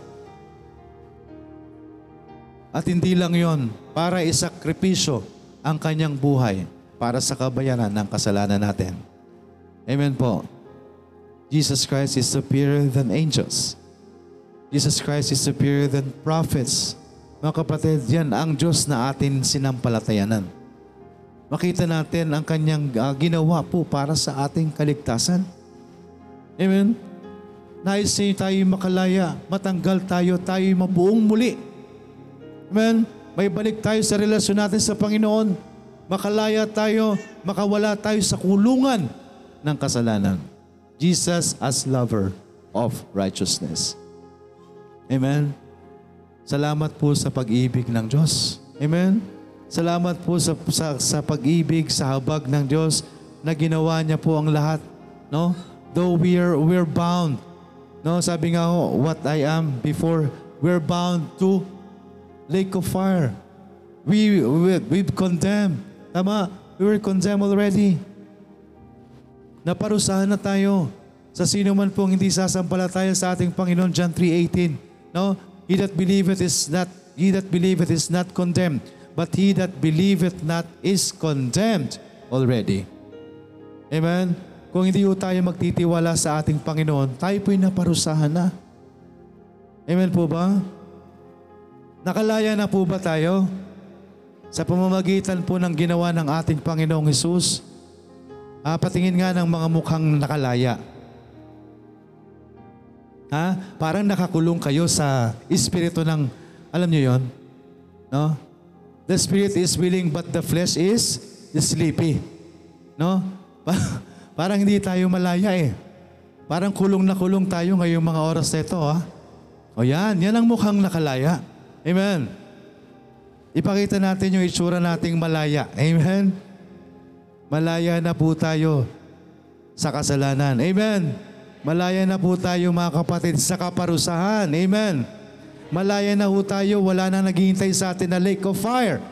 Speaker 1: At hindi lang yon para isakripisyo ang kanyang buhay para sa kabayaran ng kasalanan natin. Amen po. Jesus Christ is superior than angels. Jesus Christ is superior than prophets. Mga kapatid, yan ang Diyos na atin sinampalatayanan. Makita natin ang kanyang ah, ginawa po para sa ating kaligtasan. Amen? Nais niya tayo makalaya, matanggal tayo, tayo mabuong muli. Amen? May balik tayo sa relasyon natin sa Panginoon. Makalaya tayo, makawala tayo sa kulungan ng kasalanan. Jesus as lover of righteousness. Amen. Salamat po sa pag-ibig ng Diyos. Amen. Salamat po sa, sa, sa pag-ibig, sa habag ng Diyos na ginawa niya po ang lahat. No? Though we are, we're bound. No? Sabi nga ho, what I am before, we're bound to lake of fire. We, we, we've condemned. Tama? We were condemned already. Naparusahan na tayo sa sino man pong hindi sasampalataya sa ating Panginoon, John 3.18. No? He that believeth is not, he that believeth is not condemned, but he that believeth not is condemned already. Amen? Kung hindi po tayo magtitiwala sa ating Panginoon, tayo po'y naparusahan na. Amen po ba? Nakalaya na po ba tayo? Sa pamamagitan po ng ginawa ng ating Panginoong Hesus, ah, patingin nga ng mga mukhang nakalaya. Ha? Parang nakakulong kayo sa espiritu ng, alam niyo yon, No? The spirit is willing but the flesh is sleepy. No? Pa- parang hindi tayo malaya eh. Parang kulong na kulong tayo ngayong mga oras na ito ha. O yan, yan ang mukhang nakalaya. Amen. Ipakita natin yung itsura nating malaya. Amen. Malaya na po tayo sa kasalanan. Amen. Malaya na po tayo mga kapatid sa kaparusahan. Amen. Malaya na po tayo, wala na naghihintay sa atin na lake of fire.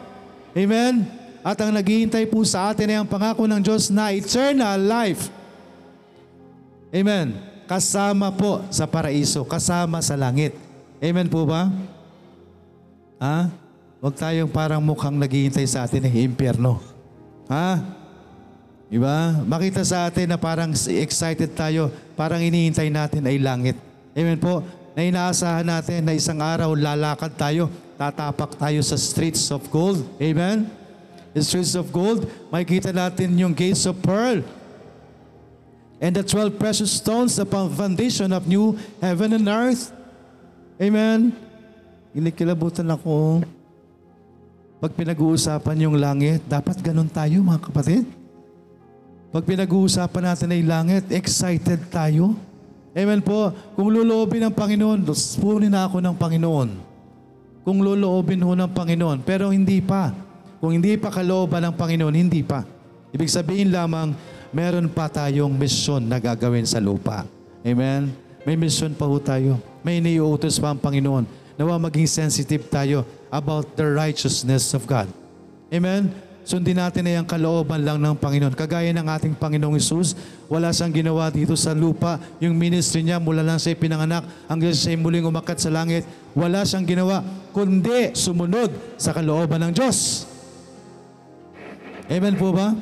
Speaker 1: Amen. At ang naghihintay po sa atin ay ang pangako ng Diyos na eternal life. Amen. Kasama po sa paraiso, kasama sa langit. Amen po ba? Ha? Huwag tayong parang mukhang naghihintay sa atin ng impyerno. Ha? Diba? Makita sa atin na parang excited tayo, parang inihintay natin ay langit. Amen po? Na inaasahan natin na isang araw lalakad tayo, tatapak tayo sa streets of gold. Amen? The streets of gold, makikita natin yung gates of pearl. And the 12 precious stones upon foundation of new heaven and earth. Amen? Inikilabutan ako. Pag pinag-uusapan yung langit, dapat ganun tayo mga kapatid. Pag pinag-uusapan natin ay langit, excited tayo. Amen po. Kung luloobin ng Panginoon, punin na ako ng Panginoon. Kung luloobin ho ng Panginoon, pero hindi pa. Kung hindi pa kalooban ng Panginoon, hindi pa. Ibig sabihin lamang, meron pa tayong misyon na gagawin sa lupa. Amen? May mission pa ho tayo. May iniuutos pa ang Panginoon. Nawa maging sensitive tayo about the righteousness of God. Amen? Sundin natin na yung kalooban lang ng Panginoon. Kagaya ng ating Panginoong Isus, wala siyang ginawa dito sa lupa. Yung ministry niya mula lang siya pinanganak hanggang siya muling umakat sa langit. Wala siyang ginawa kundi sumunod sa kalooban ng Diyos. Amen po ba?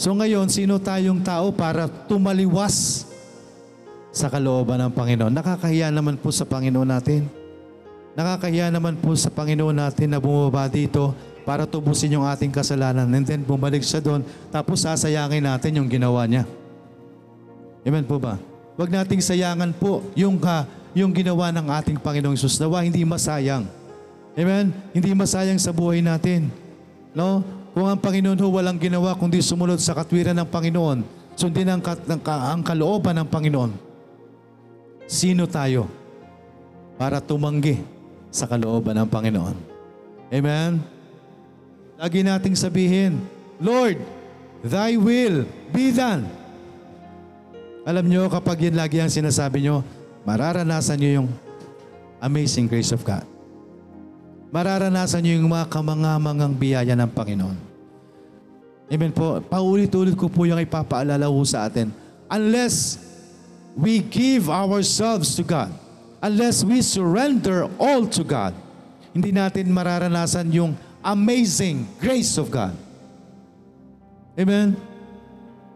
Speaker 1: So ngayon, sino tayong tao para tumaliwas sa kalooban ng Panginoon? Nakakahiya naman po sa Panginoon natin. Nakakahiya naman po sa Panginoon natin na bumaba dito para tubusin yung ating kasalanan and then bumalik siya doon tapos sasayangin natin yung ginawa niya. Amen po ba? Huwag nating sayangan po yung, ka, yung ginawa ng ating Panginoong Isus. Nawa hindi masayang. Amen? Hindi masayang sa buhay natin. No? Kung ang Panginoon ho walang ginawa kundi sumunod sa katwiran ng Panginoon, sundin ang, ang, ang kalooban ng Panginoon, sino tayo para tumanggi sa kalooban ng Panginoon? Amen? Lagi nating sabihin, Lord, Thy will be done. Alam nyo, kapag yan lagi ang sinasabi nyo, mararanasan nyo yung amazing grace of God. Mararanasan nyo yung mga kamangamangang biyaya ng Panginoon. Amen po. Paulit-ulit ko po yung ipapaalala ho sa atin. Unless we give ourselves to God, unless we surrender all to God, hindi natin mararanasan yung amazing grace of God. Amen?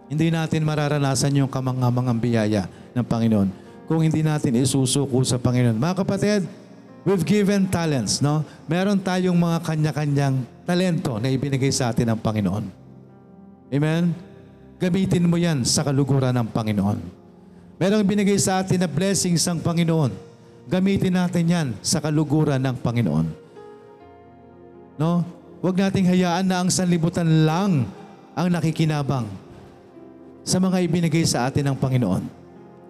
Speaker 1: Hindi natin mararanasan yung kamangamangang biyaya ng Panginoon kung hindi natin isusuko sa Panginoon. Mga kapatid, we've given talents, no? Meron tayong mga kanya-kanyang talento na ibinigay sa atin ng Panginoon. Amen? Gamitin mo yan sa kaluguran ng Panginoon. Merong binigay sa atin na blessings ng Panginoon. Gamitin natin yan sa kaluguran ng Panginoon. No? Huwag nating hayaan na ang sanlibutan lang ang nakikinabang sa mga ibinigay sa atin ng Panginoon.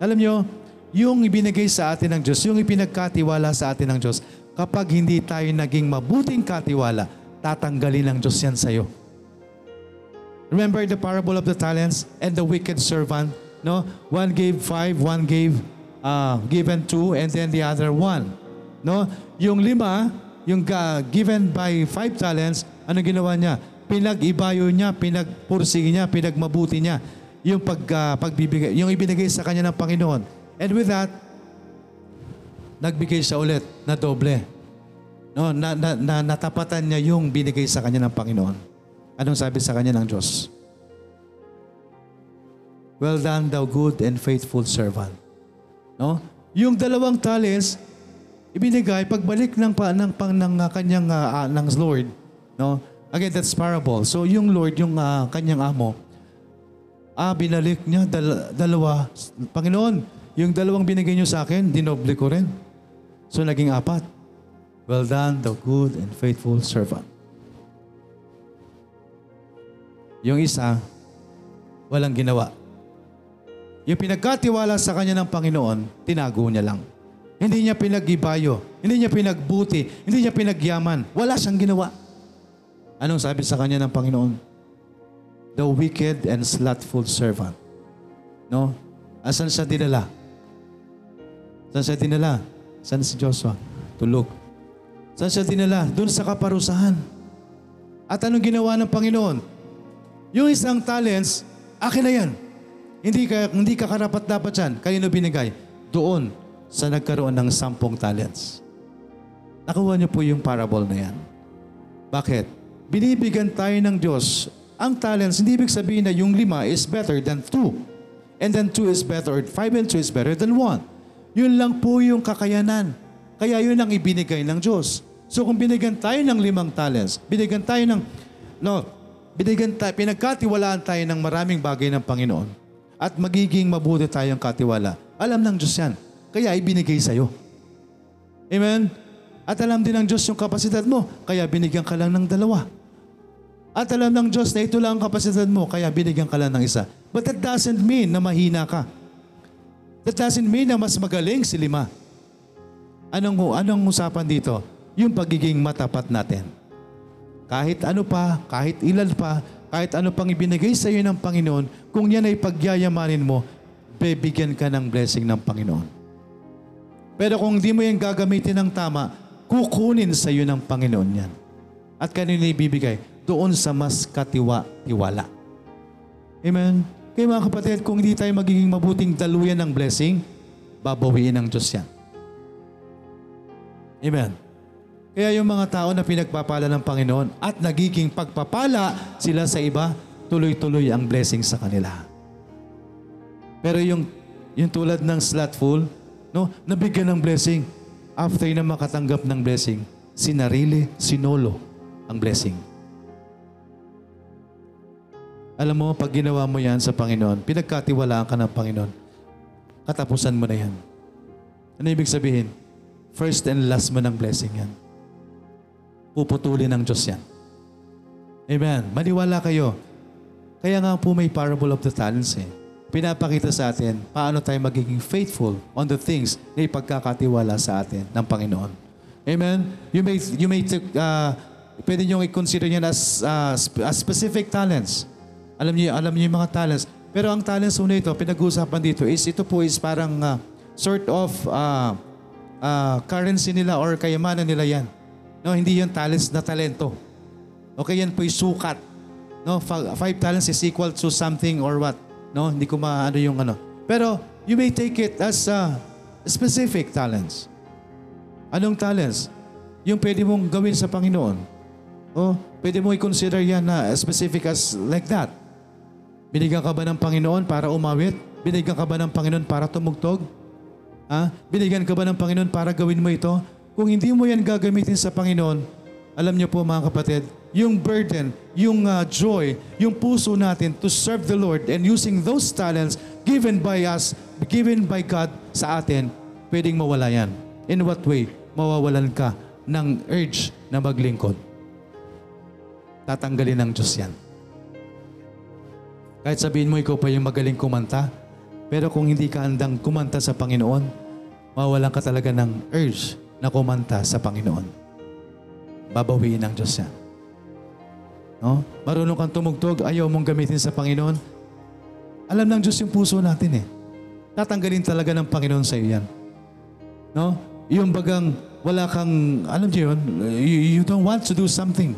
Speaker 1: Alam nyo, yung ibinigay sa atin ng Diyos, yung ipinagkatiwala sa atin ng Diyos, kapag hindi tayo naging mabuting katiwala, tatanggalin ng Diyos yan sa'yo. Remember the parable of the talents and the wicked servant? No? One gave five, one gave uh, given two, and then the other one. No? Yung lima, yung ga- given by five talents, ano ginawa niya? Pinag-ibayo niya, pinagpursige niya, pinagmabuti niya yung pag, ah, pagbibigay, yung ibinigay sa kanya ng Panginoon. And with that, nagbigay siya ulit na doble. No, na, na, na, natapatan niya yung binigay sa kanya ng Panginoon. Anong sabi sa kanya ng Diyos? Well done, thou good and faithful servant. No? Yung dalawang talents, ibinigay pagbalik ng pa ng pang ng ah, kanyang ah, ng Lord, no? Again, that's parable. So yung Lord, yung ah, kanyang amo, ah binalik niya dal- dalawa. Panginoon, yung dalawang binigay niyo sa akin, dinoble ko rin. So naging apat. Well done, the good and faithful servant. Yung isa, walang ginawa. Yung pinagkatiwala sa kanya ng Panginoon, tinago niya lang. Hindi niya pinag-ibayo, hindi niya pinagbuti, hindi niya pinagyaman. Wala siyang ginawa. Anong sabi sa kanya ng Panginoon? The wicked and slothful servant. No? Asan siya dinala? Saan siya dinala? Saan si Joshua? Tulog. Saan siya dinala? Doon sa kaparusahan. At anong ginawa ng Panginoon? Yung isang talents, akin na yan. Hindi ka, hindi ka karapat dapat yan. Kanino binigay? Doon sa nagkaroon ng sampung talents. Nakuha niyo po yung parable na yan. Bakit? Binibigyan tayo ng Diyos ang talents. Hindi ibig sabihin na yung lima is better than two. And then two is better, or five and two is better than one. Yun lang po yung kakayanan. Kaya yun ang ibinigay ng Diyos. So kung binigyan tayo ng limang talents, binigyan tayo ng, no, binigyan tayo, pinagkatiwalaan tayo ng maraming bagay ng Panginoon at magiging mabuti tayong katiwala. Alam ng Diyos yan. Kaya ibinigay sa'yo. Amen? At alam din ng Diyos yung kapasidad mo, kaya binigyan ka lang ng dalawa. At alam ng Diyos na ito lang ang kapasidad mo, kaya binigyan ka lang ng isa. But that doesn't mean na mahina ka. That doesn't mean na mas magaling si lima. Anong, anong usapan dito? Yung pagiging matapat natin. Kahit ano pa, kahit ilan pa, kahit ano pang ibinigay sa iyo ng Panginoon, kung yan ay pagyayamanin mo, bibigyan ka ng blessing ng Panginoon. Pero kung di mo yan gagamitin ng tama, kukunin sa iyo ng Panginoon yan. At kanino ibibigay? Doon sa mas katiwa-tiwala. Amen? Kaya mga kapatid, kung hindi tayo magiging mabuting daluyan ng blessing, babawiin ng Diyos yan. Amen? Kaya yung mga tao na pinagpapala ng Panginoon at nagiging pagpapala sila sa iba, tuloy-tuloy ang blessing sa kanila. Pero yung, yung tulad ng slothful, no, nabigyan ng blessing, after na makatanggap ng blessing, sinarili, sinolo ang blessing. Alam mo, pag ginawa mo yan sa Panginoon, pinagkatiwalaan ka ng Panginoon, katapusan mo na yan. Ano ibig sabihin? First and last mo ng blessing yan. Puputulin ng Diyos yan. Amen. Maniwala kayo. Kaya nga po may parable of the talents eh. Pinapakita sa atin paano tayo magiging faithful on the things na ipagkakatiwala sa atin ng Panginoon. Amen. You may you may take, uh, pwede niyo i-consider yan as, uh, as specific talents. Alam niyo, alam niyo yung mga talents. Pero ang talents po nito, pinag-uusapan dito is ito po is parang uh, sort of uh, uh, currency nila or kayamanan nila yan. No, hindi yung talents na talento. Okay, yan po yung sukat. No, five talents is equal to something or what. No, hindi ko maano yung ano. Pero you may take it as uh, specific talents. Anong talents? Yung pwede mong gawin sa Panginoon. Oh, pwede mo i-consider yan na specific as like that. Binigyan ka ba ng Panginoon para umawit? Binigyan ka ba ng Panginoon para tumugtog? Ha? Binigyan ka ba ng Panginoon para gawin mo ito? Kung hindi mo yan gagamitin sa Panginoon, alam niyo po mga kapatid, yung burden, yung uh, joy, yung puso natin to serve the Lord and using those talents given by us, given by God sa atin, pwedeng mawala yan. In what way? Mawawalan ka ng urge na maglingkod. Tatanggalin ng Diyos yan. Kahit sabihin mo ikaw pa yung magaling kumanta, pero kung hindi ka handang kumanta sa Panginoon, mawalan ka talaga ng urge na kumanta sa Panginoon. Babawiin ng Diyos yan. No? Marunong kang tumugtog, ayaw mong gamitin sa Panginoon. Alam ng Diyos yung puso natin eh. Tatanggalin talaga ng Panginoon sa iyo yan. No? Yung bagang wala kang, alam niyo yun, you, you don't want to do something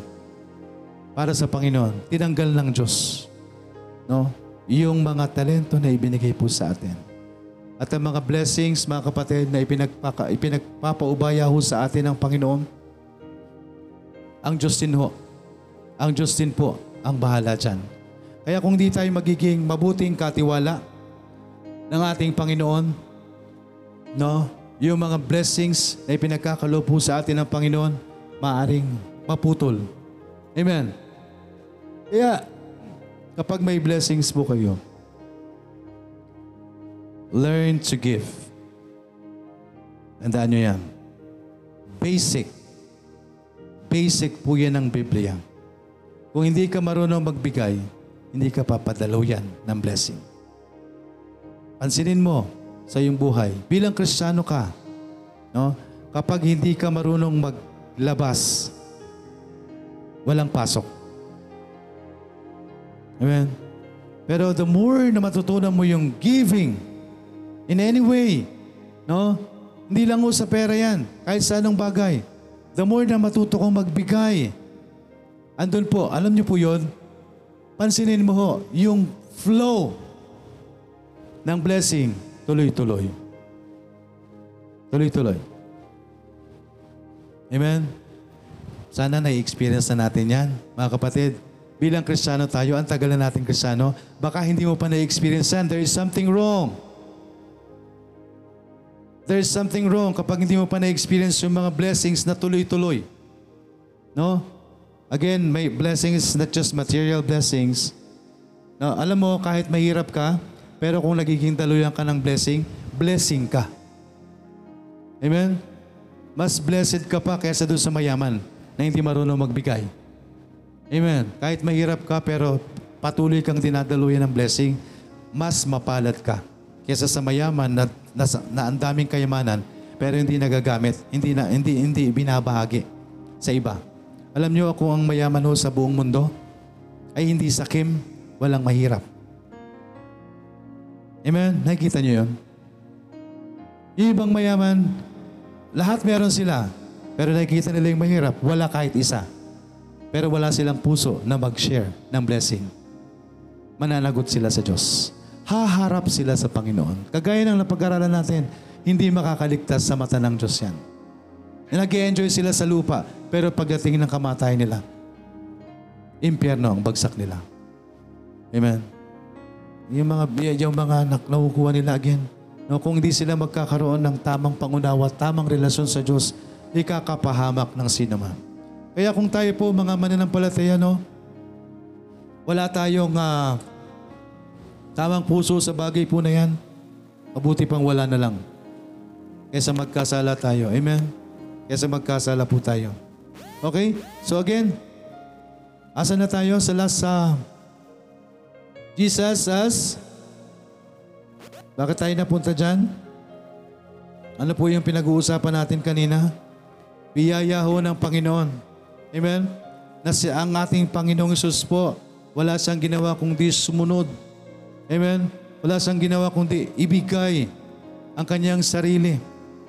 Speaker 1: para sa Panginoon. Tinanggal ng Diyos. No? Yung mga talento na ibinigay po sa atin. At ang mga blessings, mga kapatid, na ipinagpaka, ipinagpapaubaya ho sa atin ng Panginoon, Ang Diyos din ho. Ang Diyos din po ang bahala dyan. Kaya kung di tayo magiging mabuting katiwala ng ating Panginoon, no, yung mga blessings na ipinagkakalob po sa atin ng Panginoon, maaring maputol. Amen. Kaya, kapag may blessings po kayo, learn to give. Tandaan nyo yan. Basic. Basic po yan ng Biblia. Kung hindi ka marunong magbigay, hindi ka papadalaw yan ng blessing. Pansinin mo sa iyong buhay, bilang kristyano ka, no? kapag hindi ka marunong maglabas, walang pasok. Amen? Pero the more na matutunan mo yung giving, in any way, no? Hindi lang ho sa pera yan, kahit sa anong bagay. The more na matuto kong magbigay, andun po, alam niyo po yon pansinin mo ho, yung flow ng blessing, tuloy-tuloy. Tuloy-tuloy. Amen? Sana na-experience na natin yan, mga kapatid. Bilang kristyano tayo, ang tagal na natin kristyano, baka hindi mo pa na-experience yan, there is something wrong. There is something wrong kapag hindi mo pa na-experience yung mga blessings na tuloy-tuloy. No? Again, may blessings not just material blessings. No, alam mo, kahit mahirap ka, pero kung nagiging tuluyan ka ng blessing, blessing ka. Amen? Mas blessed ka pa kaysa doon sa mayaman na hindi marunong magbigay. Amen. Kahit mahirap ka pero patuloy kang dinadaluyan ng blessing, mas mapalad ka kaysa sa mayaman na, na, na ang daming kayamanan pero hindi nagagamit, hindi na hindi hindi binabahagi sa iba. Alam niyo kung ang mayaman ho sa buong mundo ay hindi sakim, walang mahirap. Amen? Nakikita niyo yun? Ibang mayaman, lahat meron sila. Pero nakikita nila yung mahirap, wala kahit isa. Pero wala silang puso na mag-share ng blessing. Mananagot sila sa Diyos. Haharap sila sa Panginoon. Kagaya ng napag-aralan natin, hindi makakaligtas sa mata ng Diyos yan. nag enjoy sila sa lupa, pero pagdating ng kamatayan nila, impyerno ang bagsak nila. Amen. Yung mga, yung mga nak- nakukuha nila again, no, kung hindi sila magkakaroon ng tamang pangunawa, tamang relasyon sa Diyos, ikakapahamak ng sinama. Kaya kung tayo po mga mananampalataya, no, wala tayong ah, tamang puso sa bagay po na yan, mabuti pang wala na lang. Kesa magkasala tayo. Amen? Kesa magkasala po tayo. Okay? So again, asa na tayo sa last sa Jesus as bakit tayo napunta dyan? Ano po yung pinag-uusapan natin kanina? Biyaya ho ng Panginoon. Amen? Na si ang ating Panginoong Isus po, wala siyang ginawa kundi sumunod. Amen? Wala siyang ginawa kundi ibigay ang kanyang sarili.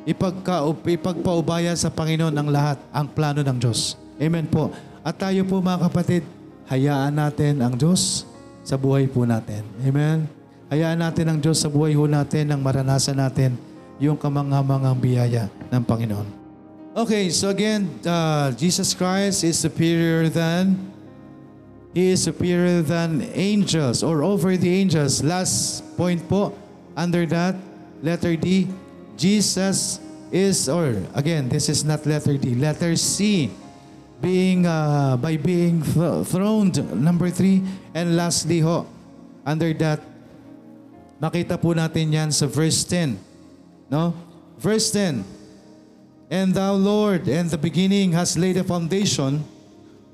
Speaker 1: Ipagka, ipagpaubaya sa Panginoon ang lahat, ang plano ng Diyos. Amen po. At tayo po mga kapatid, hayaan natin ang Diyos sa buhay po natin. Amen? Hayaan natin ang Diyos sa buhay ho natin nang maranasan natin yung kamanghamangang biyaya ng Panginoon. Okay, so again, uh, Jesus Christ is superior than He is superior than angels or over the angels. Last point po, under that, letter D, Jesus is, or again, this is not letter D, letter C, being, uh, by being th- throned, number three, and lastly ho, under that, makita po natin yan sa verse 10. No? Verse 10, And thou, Lord, and the beginning has laid a foundation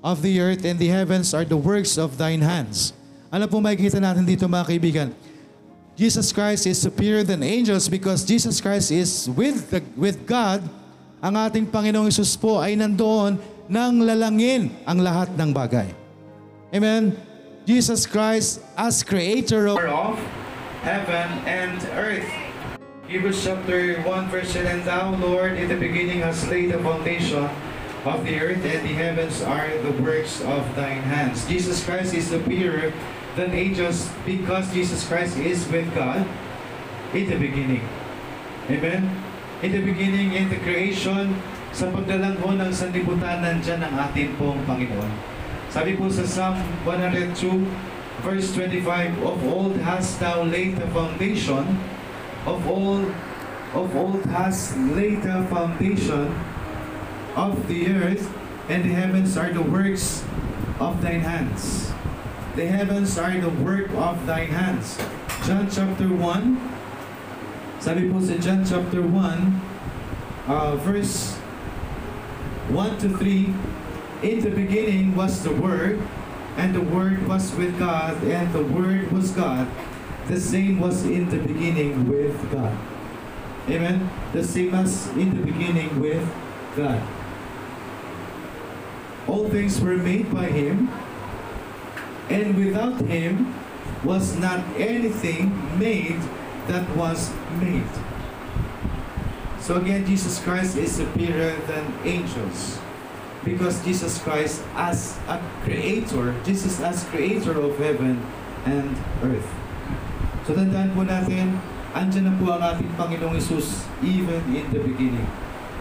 Speaker 1: of the earth and the heavens are the works of thine hands. Ano po makikita natin dito mga kaibigan? Jesus Christ is superior than angels because Jesus Christ is with, the, with God. Ang ating Panginoong Isus po ay nandoon nang lalangin ang lahat ng bagay. Amen? Jesus Christ as creator of, of heaven and earth. Hebrews chapter 1 verse 10, And thou, Lord, in the beginning hast laid the foundation of the earth, and the heavens are the works of thine hands. Jesus Christ is superior than angels because Jesus Christ is with God in the beginning. Amen? In the beginning, in the creation, sa pagdalang ho ng sanlibutan, nandyan ang atin pong Panginoon. Sabi po sa Psalm 102, verse 25, Of old hast thou laid the foundation, of old, of old hast laid the foundation of the earth, and the heavens are the works of thine hands. The heavens are the work of thine hands. John chapter 1, sabi po sa John chapter 1, uh, verse 1 to 3, In the beginning was the Word, and the Word was with God, and the Word was God. The same was in the beginning with God. Amen? The same as in the beginning with God. All things were made by Him, and without Him was not anything made that was made. So again, Jesus Christ is superior than angels. Because Jesus Christ as a creator, Jesus as creator of heaven and earth. So tandaan po natin, andyan na po ang ating Panginoong Isus even in the beginning.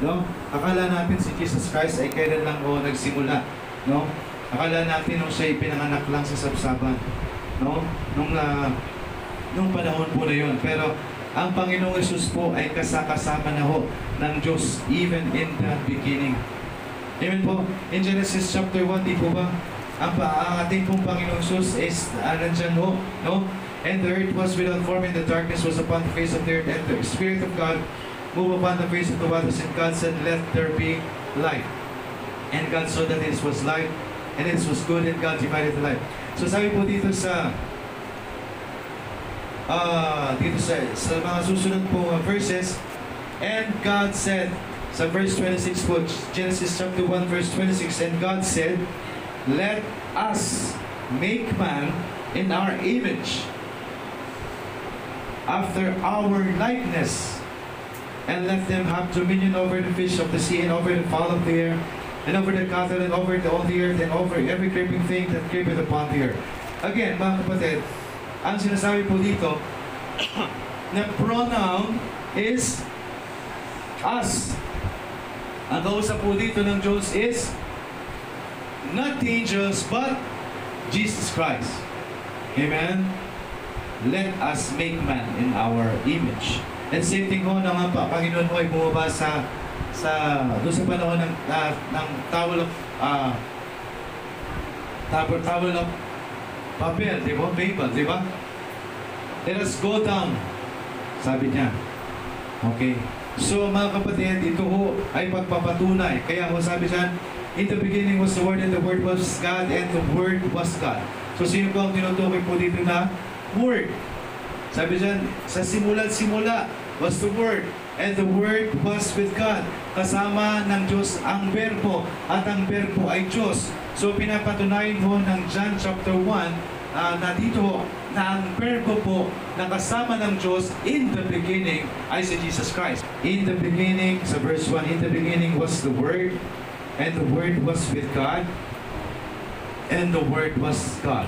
Speaker 1: No? Akala natin si Jesus Christ ay kailan lang o nagsimula. No? Akala natin nung siya pinanganak lang sa sabsaban. No? Nung, na nung panahon po na yun. Pero ang Panginoong Isus po ay kasakasama na ho ng Diyos even in the beginning. Amen po. In Genesis chapter 1, di po ba? Ang, ang ating pong Panginoong Isus is uh, ho. No? And the earth was without form and the darkness was upon the face of the earth and the Spirit of God moved upon the face of the waters and God said, Let there be light. And God saw that it was light and it was good and God divided the light. So sabi po dito sa ah dito sa, sa mga susunod po uh, verses, and God said, sa verse 26 po, Genesis chapter 1 verse 26, and God said, Let us make man in our image, after our likeness, and let them have dominion over the fish of the sea, and over the fowl of the air, and over the cattle, and over the, all the earth, and over every creeping thing that creepeth upon the earth. Again, mga kapatid, ang sinasabi po dito, na pronoun is us. Ang kausap po dito ng Diyos is not the angels, but Jesus Christ. Amen? Let us make man in our image. And same thing ho naman pa, Panginoon ho ay bumaba sa sa doon sa panahon ng uh, ng towel of uh, towel, towel of papel, di ba? Paper, di ba? Let us go down. Sabi niya. Okay. So mga kapatid, ito ho ay pagpapatunay. Kaya ho sabi dyan, In the beginning was the Word and the Word was God and the Word was God. So sino po ang tinutukoy po dito na Word? Sabi dyan, sa simula't simula was the Word and the Word was with God. Kasama ng Diyos ang Verbo at ang Verbo ay Diyos. So pinapatunayan ho ng John chapter 1 ah, na dito na ang verbo po na kasama ng Diyos in the beginning ay si Jesus Christ. In the beginning, sa verse 1, in the beginning was the Word, and the Word was with God, and the Word was God.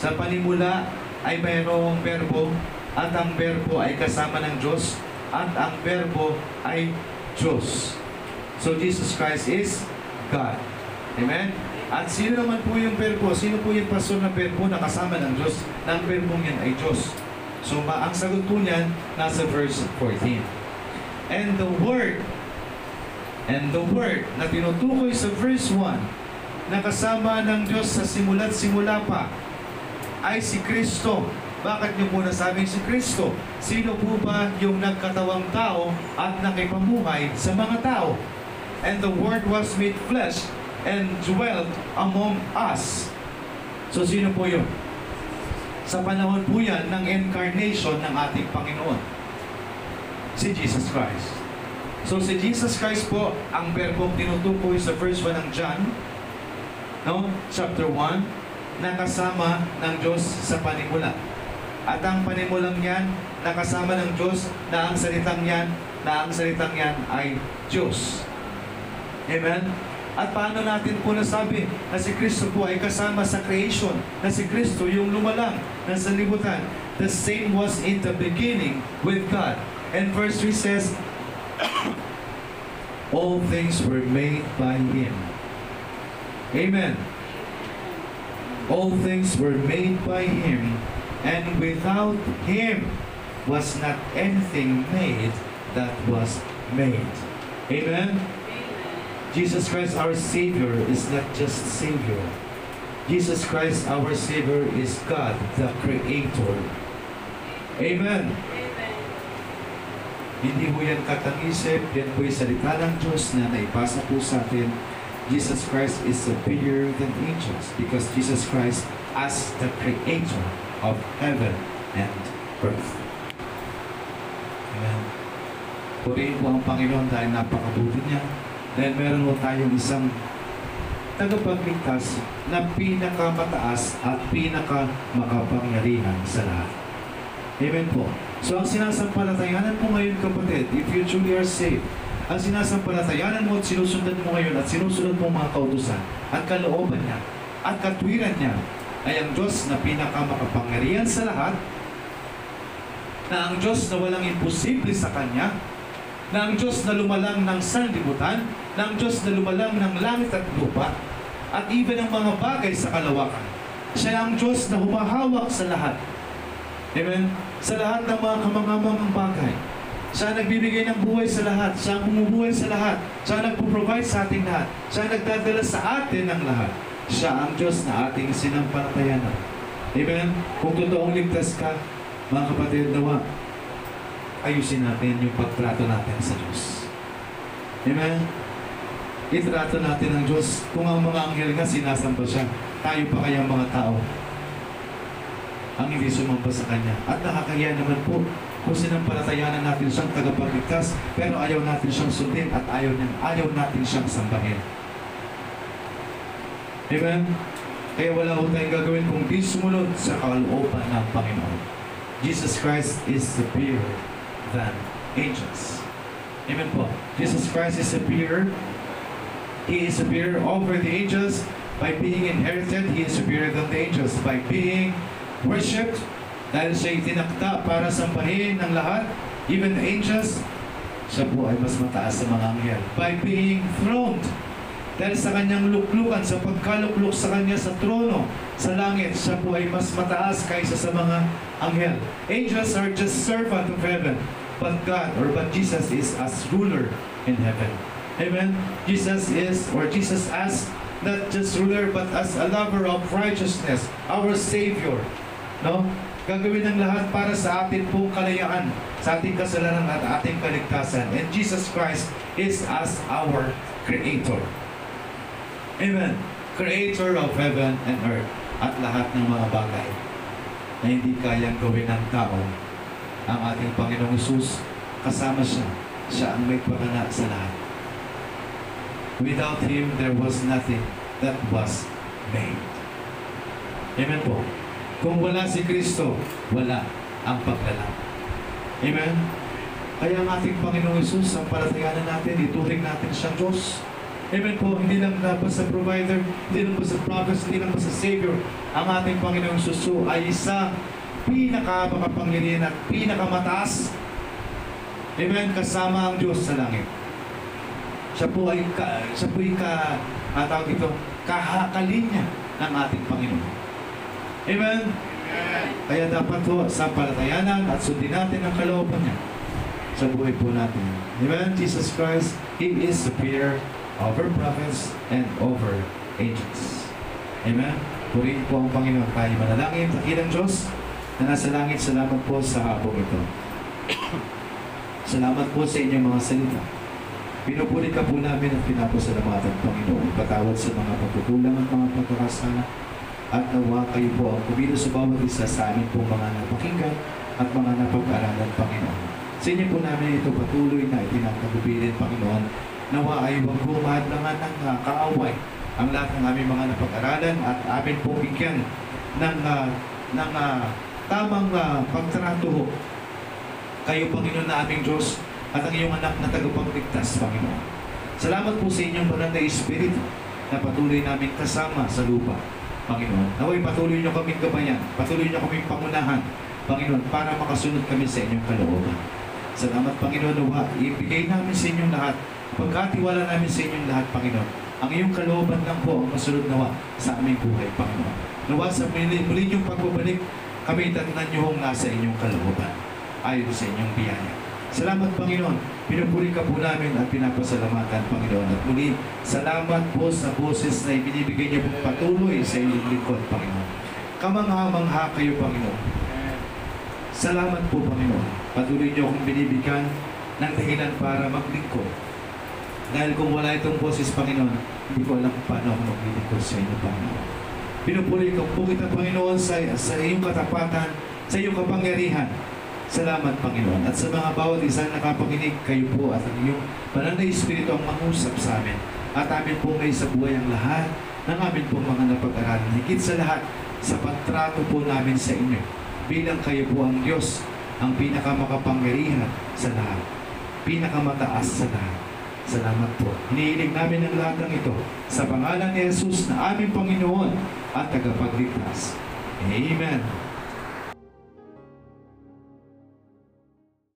Speaker 1: Sa panimula ay mayroong verbo, at ang verbo ay kasama ng Diyos, at ang verbo ay Diyos. So Jesus Christ is God. Amen? At sino naman po yung verbo? Sino po yung pastor na verbo na kasama ng Diyos? Nang verbo yan ay Diyos. So ang sagot po niyan nasa verse 14. And the word and the word na tinutukoy sa verse 1 na kasama ng Diyos sa simula't simula pa ay si Kristo. Bakit niyo po nasabing si Kristo? Sino po ba yung nagkatawang tao at nakipamuhay sa mga tao? And the Word was made flesh and dwelt among us. So sino po yun? Sa panahon po yan ng incarnation ng ating Panginoon. Si Jesus Christ. So si Jesus Christ po ang verbong tinutukoy sa verse 1 ng John, no? chapter 1, na kasama ng Diyos sa panimula. At ang panimulang yan, nakasama ng Diyos na ang salitang yan, na ang salitang yan ay Diyos. Amen? At paano natin po nasabi na si Kristo po ay kasama sa creation, na si Kristo yung lumalang na sa libutan. The same was in the beginning with God. And verse 3 says, All things were made by Him. Amen. All things were made by Him, and without Him was not anything made that was made. Amen. Jesus Christ, our Savior, is not just Savior. Jesus Christ, our Savior, is God, the Creator. Amen. Hindi po yan katang-isip, yan po yung salita ng Diyos na naipasa po sa atin. Jesus Christ is superior than angels because Jesus Christ as the Creator of heaven and earth. Amen. Purihin po ang Panginoon dahil napakabuti niya. Dahil meron po tayong isang tagapagligtas na pinakamataas at pinakamakapangyarihan sa lahat. Amen po. So ang sinasampalatayanan mo ngayon kapatid, if you truly are saved, ang sinasampalatayanan mo at sinusundan mo ngayon at sinusunod mo mga kautusan at kalooban niya at katwiran niya ay ang Diyos na pinakamakapangyarihan sa lahat na ang Diyos na walang imposible sa Kanya na ang Diyos na lumalang ng sanlibutan, na ang Diyos na lumalang ng langit at lupa, at even ang mga bagay sa kalawakan. Siya ang Diyos na humahawak sa lahat. Amen? Sa lahat ng mga kamangamang bagay. Siya ang nagbibigay ng buhay sa lahat. Siya ang bumubuhay sa lahat. Siya ang nagpo-provide sa ating lahat. Siya ang nagdadala sa atin ng lahat. Siya ang Diyos na ating sinampalatayanan. Amen? Kung totoong ligtas ka, mga kapatid, nawa, ayusin natin yung pagtrato natin sa Diyos. Amen? Itrato natin ang Diyos. Kung ang mga anghel nga sinasamba siya, tayo pa kaya mga tao ang hindi sumamba sa Kanya. At nakakaya naman po kung sinampalatayanan natin siyang tagapagligtas, pero ayaw natin siyang sundin at ayaw, niya, ayaw natin siyang sambahin. Amen? Kaya wala ko tayong gagawin kung di sumunod sa kalooban ng Panginoon. Jesus Christ is superior than angels. Amen po. Jesus Christ is superior. He is superior over the angels. By being inherited, He is superior than the angels. By being worshipped, dahil siya itinakta para sambahin ng lahat, even the angels, siya po ay mas mataas sa mga anghel. By being throned, dahil sa kanyang luklukan, sa pagkalukluk sa kanya sa trono, sa langit, siya po ay mas mataas kaysa sa mga anghel. Angels are just servant of heaven, but God or but Jesus is as ruler in heaven. Amen. Jesus is or Jesus as not just ruler but as a lover of righteousness, our Savior. No? Gagawin ng lahat para sa atin pong kalayaan, sa ating kasalanan at ating kaligtasan. And Jesus Christ is as our Creator. Amen. Creator of heaven and earth at lahat ng mga bagay na hindi kayang gawin ng tao ang ating Panginoong Isus kasama siya. Siya ang may pakana sa lahat. Without Him, there was nothing that was made. Amen po. Kung wala si Kristo, wala ang paglalang. Amen? Kaya ang ating Panginoong Isus, ang palatayanan natin, ituring natin siyang Diyos. Amen po, hindi lang na pa sa provider, hindi lang pa sa prophet, hindi lang pa sa Savior. Ang ating Panginoong Susu ay isa pinakamakapangyarihan at pinakamataas. Amen, kasama ang Diyos sa langit. Siya po ay, ka, siya po ay ka, ah, tawag dito, kahakalinya ng ating Panginoon. Amen? Kaya dapat po sa palatayanan at sundin natin ang kalooban niya sa buhay po natin. Amen? Jesus Christ, He is superior over prophets and over angels. Amen? Purihin po ang Panginoon tayo manalangin. Dakilang Diyos na nasa langit, salamat po sa hapong ito. salamat po sa inyong mga salita. Pinupuri ka po namin at pinapasalamatan, Panginoon. Patawad sa mga pagkukulang at mga pagkakasala. At nawa kayo po ang kumilos sa bawat isa sa amin po mga napakinggan at mga napag-aralan, Panginoon. Sa inyo po namin ito patuloy na itinatagubilin, Panginoon. Nawa ay huwag nga ng uh, kaaway ang lahat ng aming mga napag-aralan at amin po bigyan ng, uh, ng uh, tamang uh, pagtrato. Kayo, Panginoon, na aming Diyos at ang iyong anak na tagapagligtas, Panginoon. Salamat po sa inyong banal na Espiritu na patuloy namin kasama sa lupa, Panginoon. Naway patuloy niyo kaming gabayan, patuloy niyo kaming pangunahan, Panginoon, para makasunod kami sa inyong kalooban. Salamat, Panginoon, nawa, ibigay namin sa inyong lahat Pagkatiwala namin sa inyong lahat, Panginoon, ang iyong kalooban lang po ang masunod nawa sa aming buhay, Panginoon. Nawa sa muli, muli niyong pagbabalik, kami tatnan niyo hong nasa inyong kalooban, ayon sa inyong biyaya. Salamat, Panginoon. Pinupuri ka po namin at pinapasalamatan, Panginoon. At muli, salamat po sa boses na ibinibigay niyo pong patuloy sa inyong lingkod, Panginoon. Kamangha-mangha kayo, Panginoon. Salamat po, Panginoon. Patuloy niyo akong binibigyan ng dahilan para maglingkod. Dahil kung wala itong boses, Panginoon, hindi ko alam kung paano ako maglilingkod sa inyo, Panginoon. Pinupuri ko po kita, Panginoon, sa, sa iyong katapatan, sa iyong kapangyarihan. Salamat, Panginoon. At sa mga bawat isa na nakapakinig, kayo po at ang iyong banal na Espiritu ang mangusap sa amin. At amin po may sa buhay ang lahat ng amin pong mga napag-aralan. Higit sa lahat, sa pagtrato po namin sa inyo. Bilang kayo po ang Diyos, ang pinakamakapangyarihan sa lahat. Pinakamataas sa lahat. Salamat po. Hinihiling namin ang lahat ng ito sa pangalan ni Jesus na aming Panginoon at tagapagligtas. Amen.